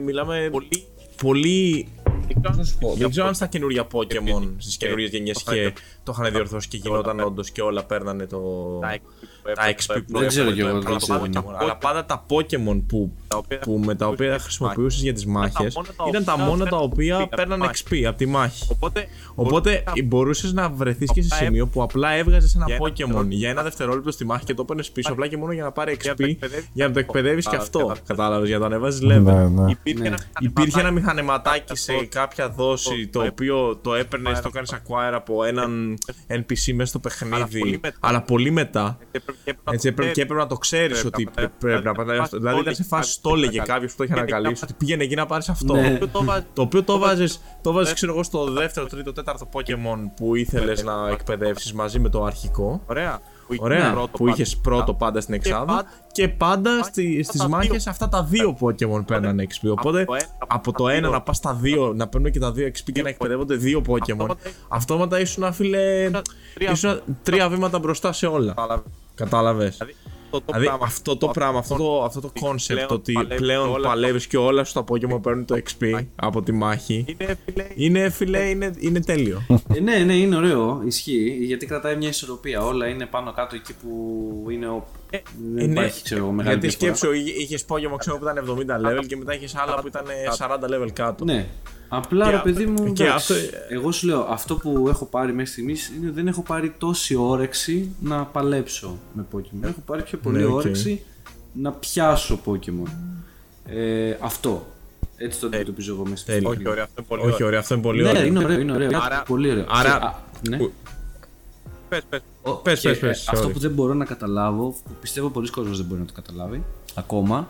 Μιλάμε Πολύ. πολύ. Δεν ξέρω Πώς να σου πω, για Δεν ξέρω αν Pokemon. στα καινούργια Pokémon στις καινούριε γενιές το και είχαν- το είχαν διορθώσει και γινόταν όντως και όλα παίρνανε το. Τα XP που Τα έπαιρνε, XP το που Δεν ξέρω έπαιρνε κι εγώ, το δεν πρώτο ξέρω. Pokémon. Αλλά πάντα τα Pokémon που, τα οποία- που με τα οποία χρησιμοποιούσες για τις μάχες μόνα τα ήταν τα οποία μόνα τα παίρναν οποία XP από τη παίρνανε μάχη. XP από τη μάχη. Οπότε, Οπότε μπορούσε να βρεθείς και σε Απλά σημείο που απλά έβγαζες ένα Για ένα Pokémon δευτερόλεπτο. για ένα δευτερόλεπτο στη μάχη και το έπαιρνες πίσω απλά και μόνο για να πάρει Για να το XP εκπαιδεύεις για να το και αυτό. εκπαιδεύεις και Α, αυτό. κατάλαβα. Κατάλαβες, για να το ανεβάζεις Ναι, level. ναι. υπήρχε Ναι. ένα Υπήρχε ένα μηχανηματάκι μηχανηματάκι σε αυτό, κάποια δόση το το οποίο το έπαιρνες, το κάνεις acquire από έναν NPC μέσα στο πολύ παιχνίδι. μετά. Αλλά πολύ μετά. Και έπρεπε- και έπρεπε να Έτσι το έπρεπε, και έπρεπε να το ξέρεις Πρέπει ότι να πρέ- πατάς- πρέπει να πατάει πατάς αυτό. Δηλαδή ήταν σε το φάση έλεγε το έλεγε κάποιος. κάποιος που το είχε Και ανακαλύψει να- ότι πήγαινε εκεί να πάρεις αυτό. Ναι. Το βάζει- Το οποίο το βάζει, το βάζεις, ξέρω εγώ, στο δεύτερο, τρίτο, τέταρτο Pokémon που ήθελες να εκπαιδεύσεις μαζί με το αρχικό. Ωραία. Που είχε Ωραία, πρώτο που πάντα. είχε πρώτο πάντα στην εξάδα. πάντα- Και πάντα στι, στις τα μάχες δύο. αυτά τα δύο Pokémon παίρνανε XP. Οπότε το ένα- από το τα ένα δύο. να πας στα δύο, να παίρνουν και τα δύο XP και να εκπαιδεύονται δύο Pokémon. Αυτόματα- Αυτόματα ήσουν, φίλε. τρία- ήσουν τρία βήματα μπροστά σε όλα. Κατάλαβες. Κατάλαβε. Δηλαδή, αυτό το Δηλαδή πράγμα- αυτό το πράγμα, αυτό το, αυτό το πλέον concept ότι παλεύεις πλέον όλα παλεύεις και όλα σου τα Pokémon παίρνουν το XP από τη μάχη. Είναι, φίλε, Είναι, φίλε, είναι, είναι τέλειο. Ε, ναι, ναι, είναι ωραίο, ισχύει, γιατί κρατάει μια ισορροπία. Όλα είναι πάνω κάτω εκεί που είναι ο... Ε, δεν Είναι- υπάρχει, ξέρω εγώ, μεγάλη Γιατί διαφορά. σκέψου, είχες Pokémon ξέρω, που ήταν 70 level και μετά είχες άλλα που ήταν 40 level κάτω. Ναι. Απλά Και ρε αυτό- παιδί μου, και εντάξει, αυτό- εγώ σου λέω, αυτό που έχω πάρει μέχρι στιγμής είναι ότι δεν έχω πάρει τόση όρεξη να παλέψω με Pokemon. Έχω πάρει πιο πολύ Ναι, οκ. όρεξη να πιάσω Pokemon. Ε, αυτό. Έτσι το αντιμετωπίζω εγώ μέσα στη Τέλειο. όχι, ωραία, αυτό είναι πολύ Όχι, ωραίο. ωραία, αυτό είναι πολύ Ναι, ωραίο. είναι ωραίο, είναι ωραίο. Άρα- πολύ ωραίο. άρα- Α, ναι. Που- Πες, πες. Ο- Πες, και, πες, πες, ε, Αυτό sorry. που δεν μπορώ να καταλάβω, που πιστεύω πολλοί κόσμος δεν μπορεί να το καταλάβει ακόμα,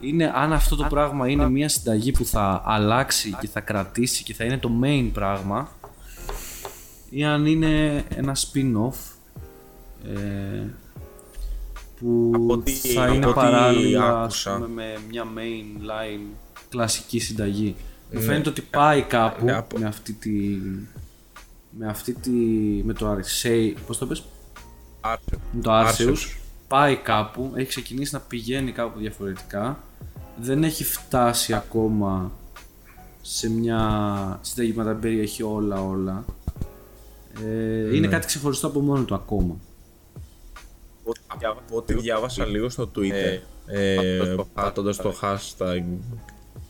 είναι αν αυτό το πράγμα είναι μια συνταγή που θα αλλάξει και θα κρατήσει και θα είναι το main πράγμα ή αν είναι ένα spin-off ε, που Από ό,τι- θα από είναι ό,τι παράλληλα ας άκουσα. πούμε, με μια main line κλασική συνταγή. Μου Ναι. φαίνεται ότι πάει κάπου Ναι, από- με αυτή τη... Με αυτή τη... με το Arceus, πώς το πες; Άρσε. με το Arceus. Πάει κάπου, έχει ξεκινήσει να πηγαίνει κάπου διαφορετικά. Δεν έχει φτάσει ακόμα σε μια συνταγή που να τα περιέχει όλα όλα. Ε, είναι κάτι ξεχωριστό από μόνο του ακόμα. Από ό,τι διάβασα λίγο στο Twitter, Ε, ε, πατώντας το πατώντας το hashtag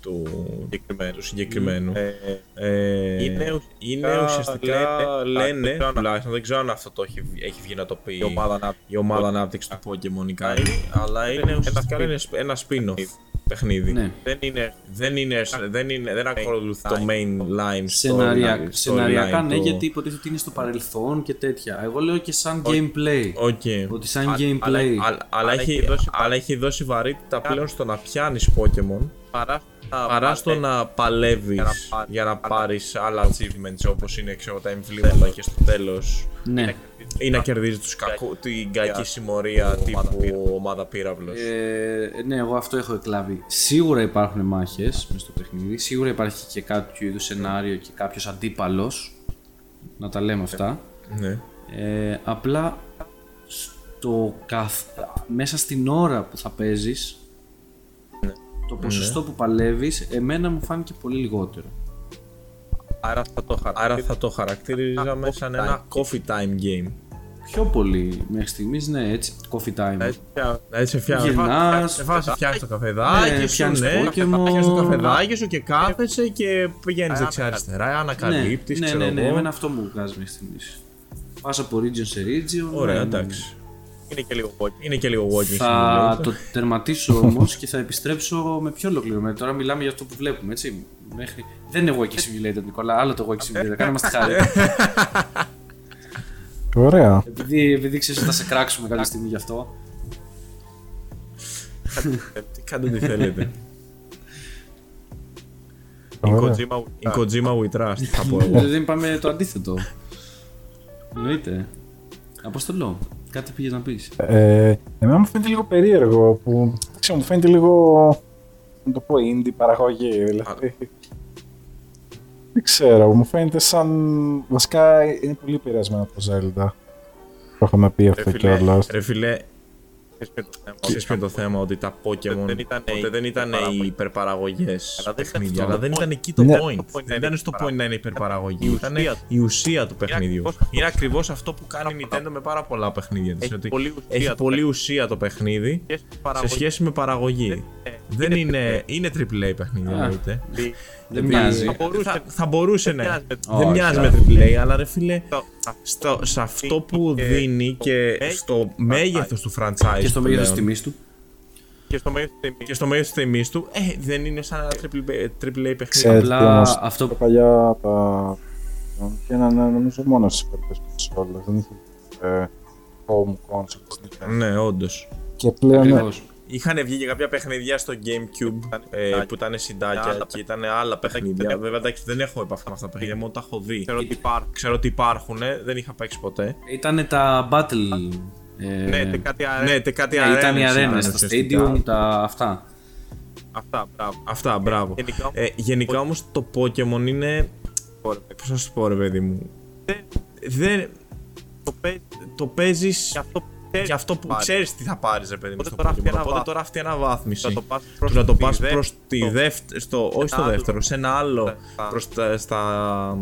του, Συγκεκριμένο. του συγκεκριμένου. Ε, Ε, είναι ουσιαστικά είναι ουσιαστικά λένε- λένε, δεν ξέρω αν- τουλάχιστον δεν ξέρω αν αυτό το έχει, βγει- έχει βγει να το πει η ομάδα ανάπτυξης. η ομάδα ανάπτυξης του Pokemon η Kairi, αλλά είναι ένα ουσιαστικά spin- είναι ένα spin-off παιχνίδι. ναι. Δεν είναι Δεν, είναι, δεν, είναι, δεν ακολουθεί το main line Σεναρια... storyline, Σεναριακά ναι το- γιατί υποτίθεται ότι είναι στο παρελθόν και τέτοια εγώ λέω και σαν gameplay ΟΚ. ότι σαν Α- gameplay Αλλά, αλλά, αλλά Αλλά έχει, έχει δώσει αλλά έχει δώσει βαρύτητα πλέον στο να πιάνεις Pokemon παρά να παρά στο πάρει- να παλεύεις για να πάρεις- για να πάρεις άλλα achievements όπως είναι ξέρω, τα εμβλήματα και στο τέλος. ναι. ή να κερδίζεις τους κακού, την κακή συμμορία τύπου ομάδα πύραυλος. Ε, ναι, εγώ αυτό έχω εκλάβει. Σίγουρα υπάρχουν μάχες μέσα στο παιχνίδι. Σίγουρα υπάρχει και κάποιο είδους σενάριο και κάποιος αντίπαλος. Να τα λέμε αυτά. ναι. Ε, απλά στο καθ... μέσα στην ώρα που θα παίζεις το ποσοστό που παλεύεις εμένα μου φάνηκε πολύ λιγότερο. Άρα θα το χαρακτηρίζω. Άρα θα το χαρακτηρίζαμε σαν ένα coffee time game. Πιο πολύ μέχρι στιγμής, ναι, έτσι, coffee time. Έτσι, πια- Δηλαδή σε φτιάχνει. Γυρνάς, Σε φάση φτιάχνεις το καφεδάκι Ναι, σου, φτιάχνεις ναι. Pokemon. Φτιάχνεις το καφεδάκι σου και κάθεσαι και πηγαίνεις δεξιά-αριστερά, ανακαλύπτει, ναι, ναι, ξέρω ναι, ναι, εγώ. εμένα αυτό μου βγάζει μέχρι στιγμής. Πας από region σε region. Ωραία, ναι, ναι. εντάξει. Είναι και λίγο Pokemon. Είναι και λίγο walking Θα simulator. το τερματίσω όμως και θα επιστρέψω με πιο ολοκληρωμένο. Τώρα μιλάμε για αυτό που βλέπουμε, έτσι. Μέχρι... Δεν είναι walking simulator, Νικόλα, άλλο το walking simulator. Κάνε μας τη χάρη. Ωραία. επειδή, επειδή ξέρεις ότι θα σε κράξουμε κάποια στιγμή γι' αυτό. Τι κάντε τι θέλετε. Η Ωραία. Kojima Η Kojima we trust, θα πω εγώ. Δεν είπαμε το αντίθετο. Εννοείται. Αποστολό. Κάτι πήγες να πεις. Ε, εμένα μου φαίνεται λίγο περίεργο που. δεν Ξέρω, μου φαίνεται λίγο. Να το πω indie παραγωγή. Δηλαδή. Δεν ξέρω, μου φαίνεται σαν. Βασικά είναι πολύ επηρεασμένο από το Zelda. Το έχουμε πει αυτό Ρε φίλε, κιόλας. Ρε φίλε, Ξέρεις ποιο είναι το θέμα; ξέρεις ποιο είναι το θέμα, ότι τα Pokemon Δεν ήταν ποτέ οι δεν ήταν οι υπερπαραγωγές. υπερπαραγωγές Αλλά δεν ήταν παιχνίδια, αυτό. αλλά δεν ήταν εκεί το Ναι. point. Το point Δεν είναι ήταν στο point να είναι υπερπαραγωγή, Η ήταν ουσία του. η ουσία του παιχνιδιού. ακριβώς αυτό. Είναι ακριβώς αυτό που κάνει η Nintendo με πάρα πολλά παιχνίδια της. Έχει ότι πολύ ουσία Έχει το πολύ ουσία το παιχνίδι Και στην σε παραγωγή. σχέση με παραγωγή. Ε, Δεν είναι. Είναι AAA παιχνίδι, Α. εννοείται. δι- Δεν δι- μοιάζει. Θα μπορούσε. Θα, θα μπορούσε, ναι. μοιάζει με- Δεν Όχι, μοιάζει όχι. με AAA, αλλά ρε φίλε, το- στο, σε αυτό που και δίνει και μέγεθος στο του μέγεθος του franchise Και στο του μέγεθος τη πλέον, τιμής του. Και στο μέγεθος της τιμής. και στο μέγεθος της τιμής του, ε, δεν είναι σαν ένα AAA, AAA παιχνίδι. Ξέρετε Απλά τι όμως, αυτό- τα παλιά τα. Και έναν νομίζω μόνος στι υπερπέ κονσόλε. Δεν είχε ε, home console. Ναι, όντως. Και πλέον. Ακριβώς. Είχαν βγει και κάποια παιχνίδια στο Gamecube ε, που ήταν συντάκια Άλλα και ήταν άλλα παιχνίδια. δεν- Βέβαια, εντάξει, δεν έχω επαφή με αυτά τα παιχνίδια, μόνο τα έχω δει. Ξέρω ότι υπάρχουν. Ξέρω ότι υπάρχουν, δεν είχα παίξει ποτέ. Ήταν τα battle. ε, Ναι, τε- κάτι αρέ- Ναι, τε κάτι ναι, ήταν οι αρένες αρένε, ήταν τα ουσιαστικά. stadium, τα αυτά. Αυτά, μπράβο. Αυτά, μπράβο. Γενικά, Ε, γενικά όμως το Pokemon είναι. ωραία. Πώς να σου πω, ρε παιδί μου. Δεν- Δεν. Το παίζει Το παίζεις και αυτό που και αυτό που πάρει. ξέρεις τι θα πάρεις, ρε παιδί μου. Οπότε Στο τώρα αυτή Pokemon. ένα Οπότε βάθμιση. τώρα αυτή η αναβάθμιση. Θα το πας Του προς να το τη πας δεύτερη- προς τη στο- δεύτερη. Στο, όχι στο άλλο. δεύτερο, σε ένα άλλο. Στα- Προς τα, στα,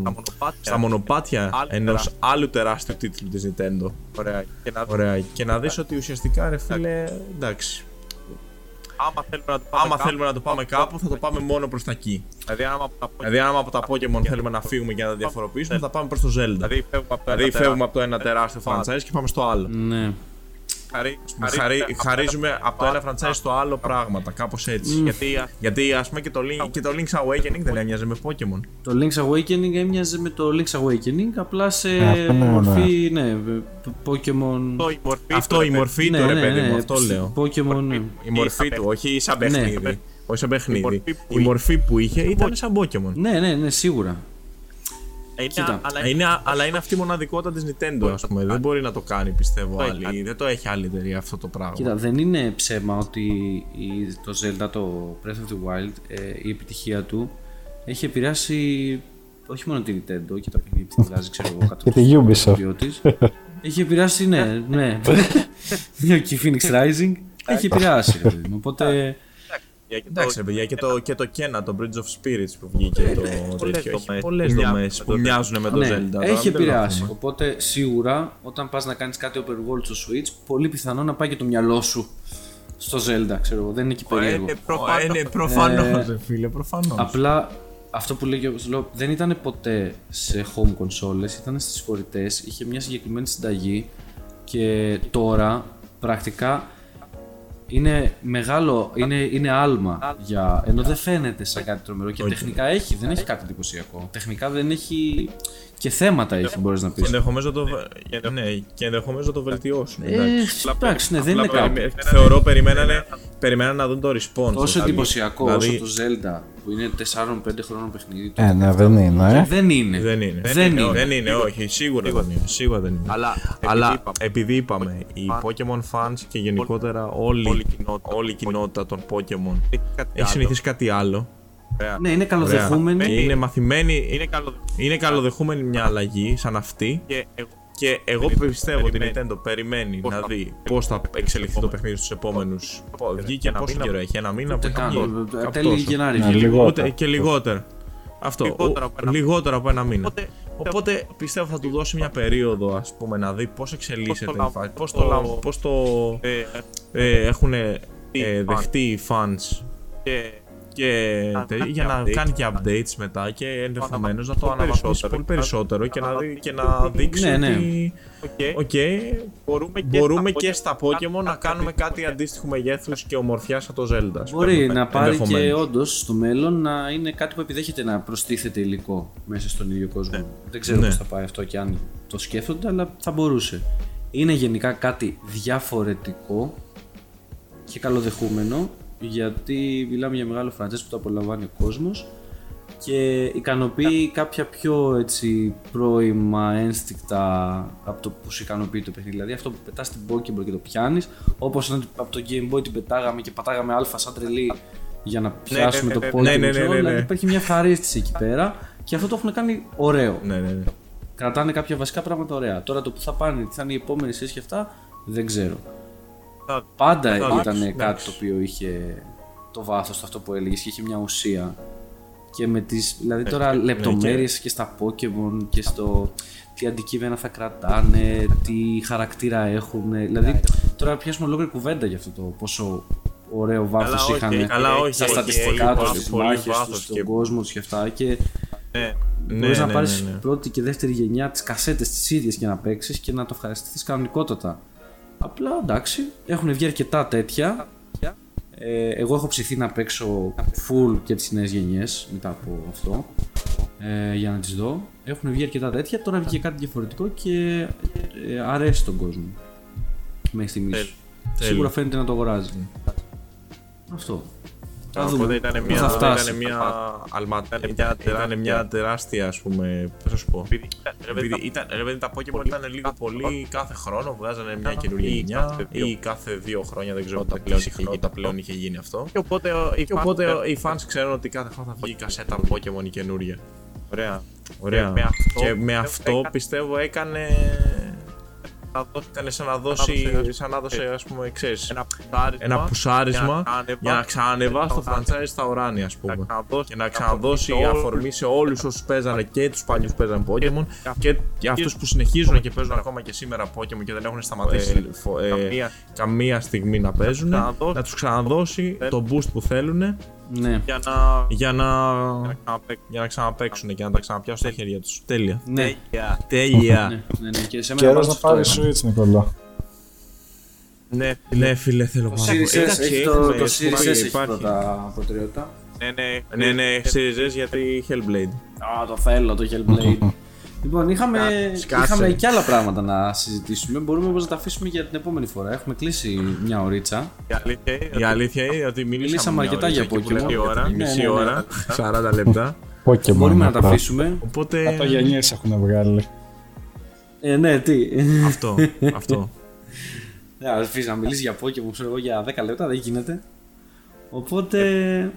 τα μονοπάτια. στα μονοπάτια Άλλο ενός τεράστιο. άλλου τεράστιου τίτλου της Nintendo. Ωραία. Και να Ωραία. Και να δεις ότι ουσιαστικά, ρε φίλε, εντάξει. άμα θέλουμε να το πάμε Άμα κάπου, θέλουμε να το πάμε κάπου, θα το πάμε μόνο προς τα εκεί. Δηλαδή, άμα από τα Δηλαδή, άμα από τα Pokemon θέλουμε να φύγουμε και να τα διαφοροποιήσουμε, θα πάμε προς το Zelda. Δηλαδή, φεύγουμε από το Δηλαδή, ένα φεύγουμε από το ένα τεράστιο τεράστιο franchise και πάμε στο άλλο. Ναι. Χαρί- Χαρί, χαρίζουμε χαρίζουμε από το ένα αυτά- franchise στο άλλο πράγματα, κάπως έτσι. Γιατί α, Γιατί ας πούμε και το, Link, και το Link's Awakening δεν έμοιαζε με Pokemon. Το Link's Awakening έμοιαζε με το Link's Awakening, απλά σε Ε, αυτό ναι, μορφή, ναι, Pokemon... αυτό η μορφή. Αυτό του, η ρε παιδί. μορφή ναι, του, ρε ναι, παιδί ναι, μου, αυτό ψ- λέω. Pokemon, ναι. Η μορφή του, όχι σαν Ναι. παιχνίδι. Όχι σαν παιχνίδι. μορφή που Η μορφή που είχε ήταν σαν Pokemon. Ναι, ναι, ναι, σίγουρα. Είναι, Κοίτα. αλλά Είναι, αλλά είναι αυτή η μοναδικότητα της Nintendo, ας πούμε. Δεν μπορεί να το κάνει, πιστεύω, Το έχει άλλη. κάνει. Δεν το έχει άλλη εταιρεία αυτό το πράγμα. Κοίτα, δεν είναι ψέμα ότι η- το Zelda, το Breath of the Wild, ε, η επιτυχία του έχει επηρεάσει όχι μόνο την Nintendo και τα παιχνίδια που τη βγάζει, ξέρω εγώ, κάτω Και τη Ubisoft. βιό της. Έχει επηρεάσει, ναι, ναι. και η Phoenix Rising έχει επηρεάσει. ρε παιδί μου. Οπότε για και το- Εντάξει, ρε παιδιά, και το, και το Kena, το Bridge of Spirits που βγήκε το πολλές τέτοιο. Έχει δομές. πολλές Μοιάζουν δομές με που το μοιάζουν με το ναι, Zelda. τώρα, έχει μην το επηρεάσει. λάθουμε. Οπότε σίγουρα όταν πας να κάνεις κάτι open world στο Switch, πολύ πιθανό να πάει και το μυαλό σου στο Zelda, ξέρω εγώ. Δεν είναι και περίεργο. Είναι προφανώς. Ε, ναι, προφανώ, Ε, φίλε, προφανώ. Απλά αυτό που λέγει ο Σλόπ δεν ήταν ποτέ σε home consoles, ήταν στις φορητές, είχε μια συγκεκριμένη συνταγή και τώρα πρακτικά είναι μεγάλο, είναι, είναι άλμα για, ενώ δεν φαίνεται σαν κάτι τρομερό και τεχνικά έχει, δεν έχει κάτι εντυπωσιακό. Τεχνικά δεν έχει και θέματα έχει μπορείς να Και πεις. ενδεχομένως το, βε- ναι, και ενδεχομένως να το βελτιώσουν. Ε, εντάξει. εντάξει, ναι, δεν είναι Απλά κάτι. περιμέ- θεωρώ περιμένανε, περιμένανε να δουν το response. Τόσο δηλαδή. εντυπωσιακό Δηλαδή, όσο το Zelda που είναι 4-5 χρόνων παιχνίδι. Ε, ναι, δεν είναι, ε. Δεν είναι. Δεν είναι. Δεν είναι. Δεν είναι, όχι, σίγουρα δεν είναι. Σίγουρα δεν είναι. Αλλά, Αλλά επειδή είπαμε, επειδή είπαμε, οι fans, Pokemon fans και γενικότερα όλη, όλη η κοινότητα. όλη η κοινότητα των Pokemon έχει κάτι έχει άλλο. συνηθίσει κάτι άλλο. Ωραία. Ναι, είναι καλοδεχούμενοι. Ωραία. Είναι μαθημένοι, Είναι καλό. είναι καλοδεχούμενη μια αλλαγή σαν αυτή. Και εγώ Και εγώ πιστεύω ότι η Nintendo περιμένει Πώς να θα- δει πώς θα εξελιχθεί το παιχνίδι στους επόμενου. Βγήκε ένα πόσο μήνα. καιρό έχει, ένα μήνα Ούτε που καν. βγήκε. Κάπου Τέλη τόσο. Γενάρη. Ναι, βγήκε. λίγο. Ούτε και λιγότερο. Αυτό. Λιγότερο από ένα λιγότερο από ένα μήνα. Οπότε, Οπότε πιστεύω θα του δώσει μια περίοδο ας πούμε να δει πώς εξελίσσεται Πώς το η φάση, πώς λαμβ- το, πώς το- πώς το ε, ε, έχουν ε, fans. δεχτεί οι fans και και Να τε- κάνει για να updates. κάνει και updates μετά και ενδεχομένως να το πολύ αναβαθμίσει περισσότερο. πολύ περισσότερο και να, δει, αναβαθμίσει και το να παιχνίδι. δείξει Ναι, ναι. ότι οκ, οκ, μπορούμε και μπορούμε στα και στα Pokemon να κάνουμε κάτι αντίστοιχο μεγέθους και ομορφιά σαν το Zelda. ας Μπορεί πούμε, να πάρει και ενδεχομένως. όντως στο μέλλον να είναι κάτι που επιδέχεται να προστίθεται υλικό μέσα στον ίδιο κόσμο. Δεν ξέρω Ναι. πώς θα πάει αυτό και αν το σκέφτονται, αλλά θα μπορούσε. Είναι γενικά κάτι διαφορετικό και καλοδεχούμενο γιατί μιλάμε για μεγάλο franchise που το απολαμβάνει ο κόσμος και ικανοποιεί κάποια πιο έτσι πρώιμα ένστικτα από το που σου ικανοποιεί το παιχνίδι. Δηλαδή αυτό που πετάς την Pokéball και το πιάνεις όπως όταν από το Game Boy την πετάγαμε και πατάγαμε αλφα σαν τρελή για να πιάσουμε ναι, το ναι, Pokemon. ναι, ναι, ναι, ναι, ναι. Δηλαδή υπάρχει μια ευχαρίστηση εκεί πέρα και αυτό το έχουν κάνει ωραίο. Ναι, ναι, ναι. Κρατάνε κάποια βασικά πράγματα ωραία. Τώρα το που θα πάνε, τι θα είναι οι επόμενες σειρέ και αυτά, δεν ξέρω. Θα- Πάντα θα- ήταν εντάξει, κάτι το οποίο είχε το βάθος αυτό που έλεγες και είχε μια ουσία. Και με τις, δηλαδή τώρα ναι, λεπτομέρειες και στα Pokemon και στο τι αντικείμενα θα κρατάνε, τι χαρακτήρα έχουν. Δηλαδή τώρα πιάσουμε ολόκληρη κουβέντα για αυτό το πόσο ωραίο βάθος όχι, είχαν καλά, όχι, στα έχει- στατιστικά έχει τους, πολύ στις βάθος μάχες τους, στον και- κόσμο τους και αυτά και Ναι, Ναι, μπορείς να ναι, πάρεις ναι, ναι. πρώτη και δεύτερη γενιά τις κασέτες τις ίδιες και να παίξεις και να το ευχαριστηθείς κανονικότατα. Απλά εντάξει, έχουν βγει αρκετά τέτοια. Ε, εγώ έχω ψηθεί να παίξω full και τις νέες γενιές μετά από αυτό ε, για να τις δω. Έχουν βγει αρκετά τέτοια, τώρα βγήκε κάτι διαφορετικό και ε, αρέσει τον κόσμο μέχρι στιγμής. Τέλειο. Σίγουρα φαίνεται να το αγοράζει. Αυτό. Θα Οπότε δούμε. ήταν Πού μια- θα οπότε φτάσει. Ήταν μια, αλμα... Ήταν ήταν, μια- ήταν μια τεράστια, ας πούμε, πώς θα σου πω. επειδή ήταν- ρε παιδί, Επειδή ήταν, ρε παιδί, τα Pokemon πολύ- ήταν λίγο κάθε πολύ χρόνο. κάθε χρόνο, βγάζανε μια Ή καινούργια κάθε γενιά δύο. ή κάθε δύο χρόνια, δεν ξέρω Όταν όταν πλέον πλέον, είχε γίνει όταν αυτό. πλέον είχε γίνει αυτό. Και οπότε, ο- οι Και fans οπότε παίρνουν- οι fans ξέρουν ότι κάθε χρόνο θα βγει η κασέτα Pokemon η καινούρια. Ωραία. Ωραία. Και με αυτό, Και με πιστεύω, αυτό έκανε- πιστεύω έκανε. Θα δώσει Έκανε σαν να δώσει, δώσει, σαν να δώσει ας πούμε, ξέρεις, ένα πουσάρισμα, ένα πουσάρισμα για για να να ξανανεβάσει το ουράνια. franchise στα ουράνια, ας να πούμε. ξαναδώσει Και να ξαναδώσει αφορμή σε όλους αφορμή σε όλους όσους παίζανε και τους παλιούς που παίζανε Pokemon και- και για αυτούς που συνεχίζουν και παίζουν ακόμα και σήμερα Pokemon και δεν έχουν σταματήσει φο- ε, καμία- καμία στιγμή να παίζουν, ξαναδώσει- να τους ξαναδώσει το boost που θέλουν Ναι. για να για να, να ξαναπαίξουν. για να ξαναπαίξουν και να τα ξαναπιάσουν στα χέρια τους. Τέλεια. Ναι. Τέλεια. Τέλεια. Ναι, ναι, ναι. Και σε μένα Καιρός πάντως να αυτό πάρει έκανε. Switch, Νικόλα. Ναι, Ναι, φίλε, θέλω Το πάρα Series πολύ. S Εντάξει, έχει το, έχουμε- το Series S υπάρχει- έχει υπάρχει. πρώτα προτεραιότητα. ναι, ναι. Ναι, ναι, Series S γιατί Hellblade. Α, το θέλω το Hellblade. λοιπόν, είχαμε, Σκάσε. είχαμε και άλλα πράγματα να συζητήσουμε. Μπορούμε όμως να τα αφήσουμε για την επόμενη φορά. Έχουμε κλείσει μια ωρίτσα. Η αλήθεια είναι Η ότι αλήθεια είναι ότι μιλήσαμε, Μιλήσαμε μια αρκετά ωρίτσα για εκεί που λέμε Pokemon. ώρα, Ναι, μισή ναι, ναι. ώρα, 40 λεπτά. Pokemon. Μπορούμε να τα αυτά. αφήσουμε. Οπότε. Κάτω γενιές έχουν βγάλει. Ε, ναι, τι. Αυτό, αυτό. Ναι, αφήσεις να μιλήσεις για Pokemon, ξέρω εγώ, για 10 λεπτά, δεν γίνεται. Οπότε.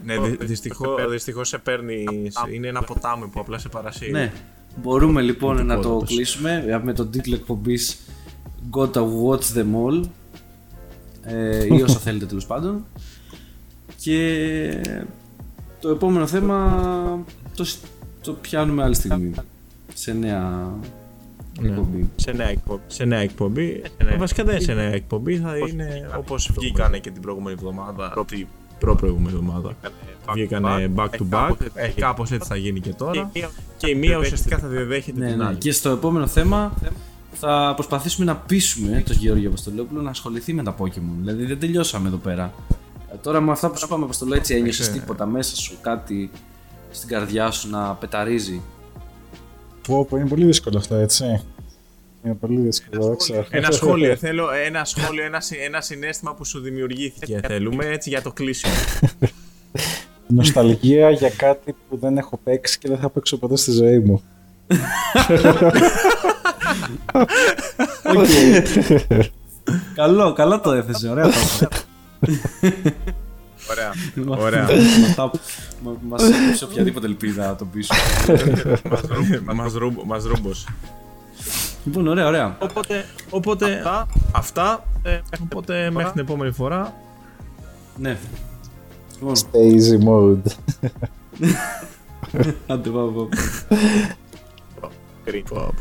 Ναι, δυ- δυστυχώς, δυστυχώς σε παίρνει. Είναι ένα ποτάμι που απλά σε παρασύρει. Ναι. Μπορούμε λοιπόν να το Τίποτα. κλείσουμε με τον τίτλο εκπομπής Gotta Watch Them All ε, ή όσο θέλετε τέλος πάντων. Και το επόμενο θέμα το, σ- το πιάνουμε άλλη στιγμή σε νέα Ναι. εκπομπή. σε νέα εκπομπή. Σε νέα εκπομπή. νέα Βασικά δεν σε νέα εκπομπή, θα είναι όπως βγήκανε και την προηγούμενη εβδομάδα. Την προ-προηγούμενη εβδομάδα. Βγήκανε back to back. Ε, κάπως έτσι θα γίνει και τώρα. Και η μία ουσιαστικά θα διαδέχεται Ναι, την ναι. άλλη. Και στο επόμενο θέμα θα προσπαθήσουμε να πείσουμε τον Γεώργιο Αποστολόπουλο να ασχοληθεί με τα Pokemon. Δηλαδή δεν τελειώσαμε εδώ πέρα. Ε, Τώρα με αυτά που σου είπαμε, Αποστολό, έτσι ένιωσες τίποτα μέσα σου, κάτι στην καρδιά σου να πεταρίζει; Πω, πω, είναι πολύ δύσκολο αυτό, έτσι. Είναι πολύ δύσκολο, δεν ξέρω. Ένα σχόλιο, θέλω ένα σχόλιο, ένα, συ- ένα συνέστημα που σου δημιουργήθηκε. Θέλουμε έτσι για το κλείσιμο. Νοσταλγία για κάτι που δεν έχω παίξει και δεν θα παίξω ποτέ στη ζωή μου. Καλό, καλά το έθεσε, ωραία το Ωραία. Ωραία. Μας έδωσε οποιαδήποτε ελπίδα να τον πείσω. Μας ρούμπ- Μας ρούμπος. Λοιπόν, ωραία, ωραία. Οπότε, Οπότε αυτά, αυτά. ε, Οπότε μέχρι την επόμενη φορά. Ναι. Λοιπόν, Stay easy mode. άντε πάμε. πάμε. κρίνω.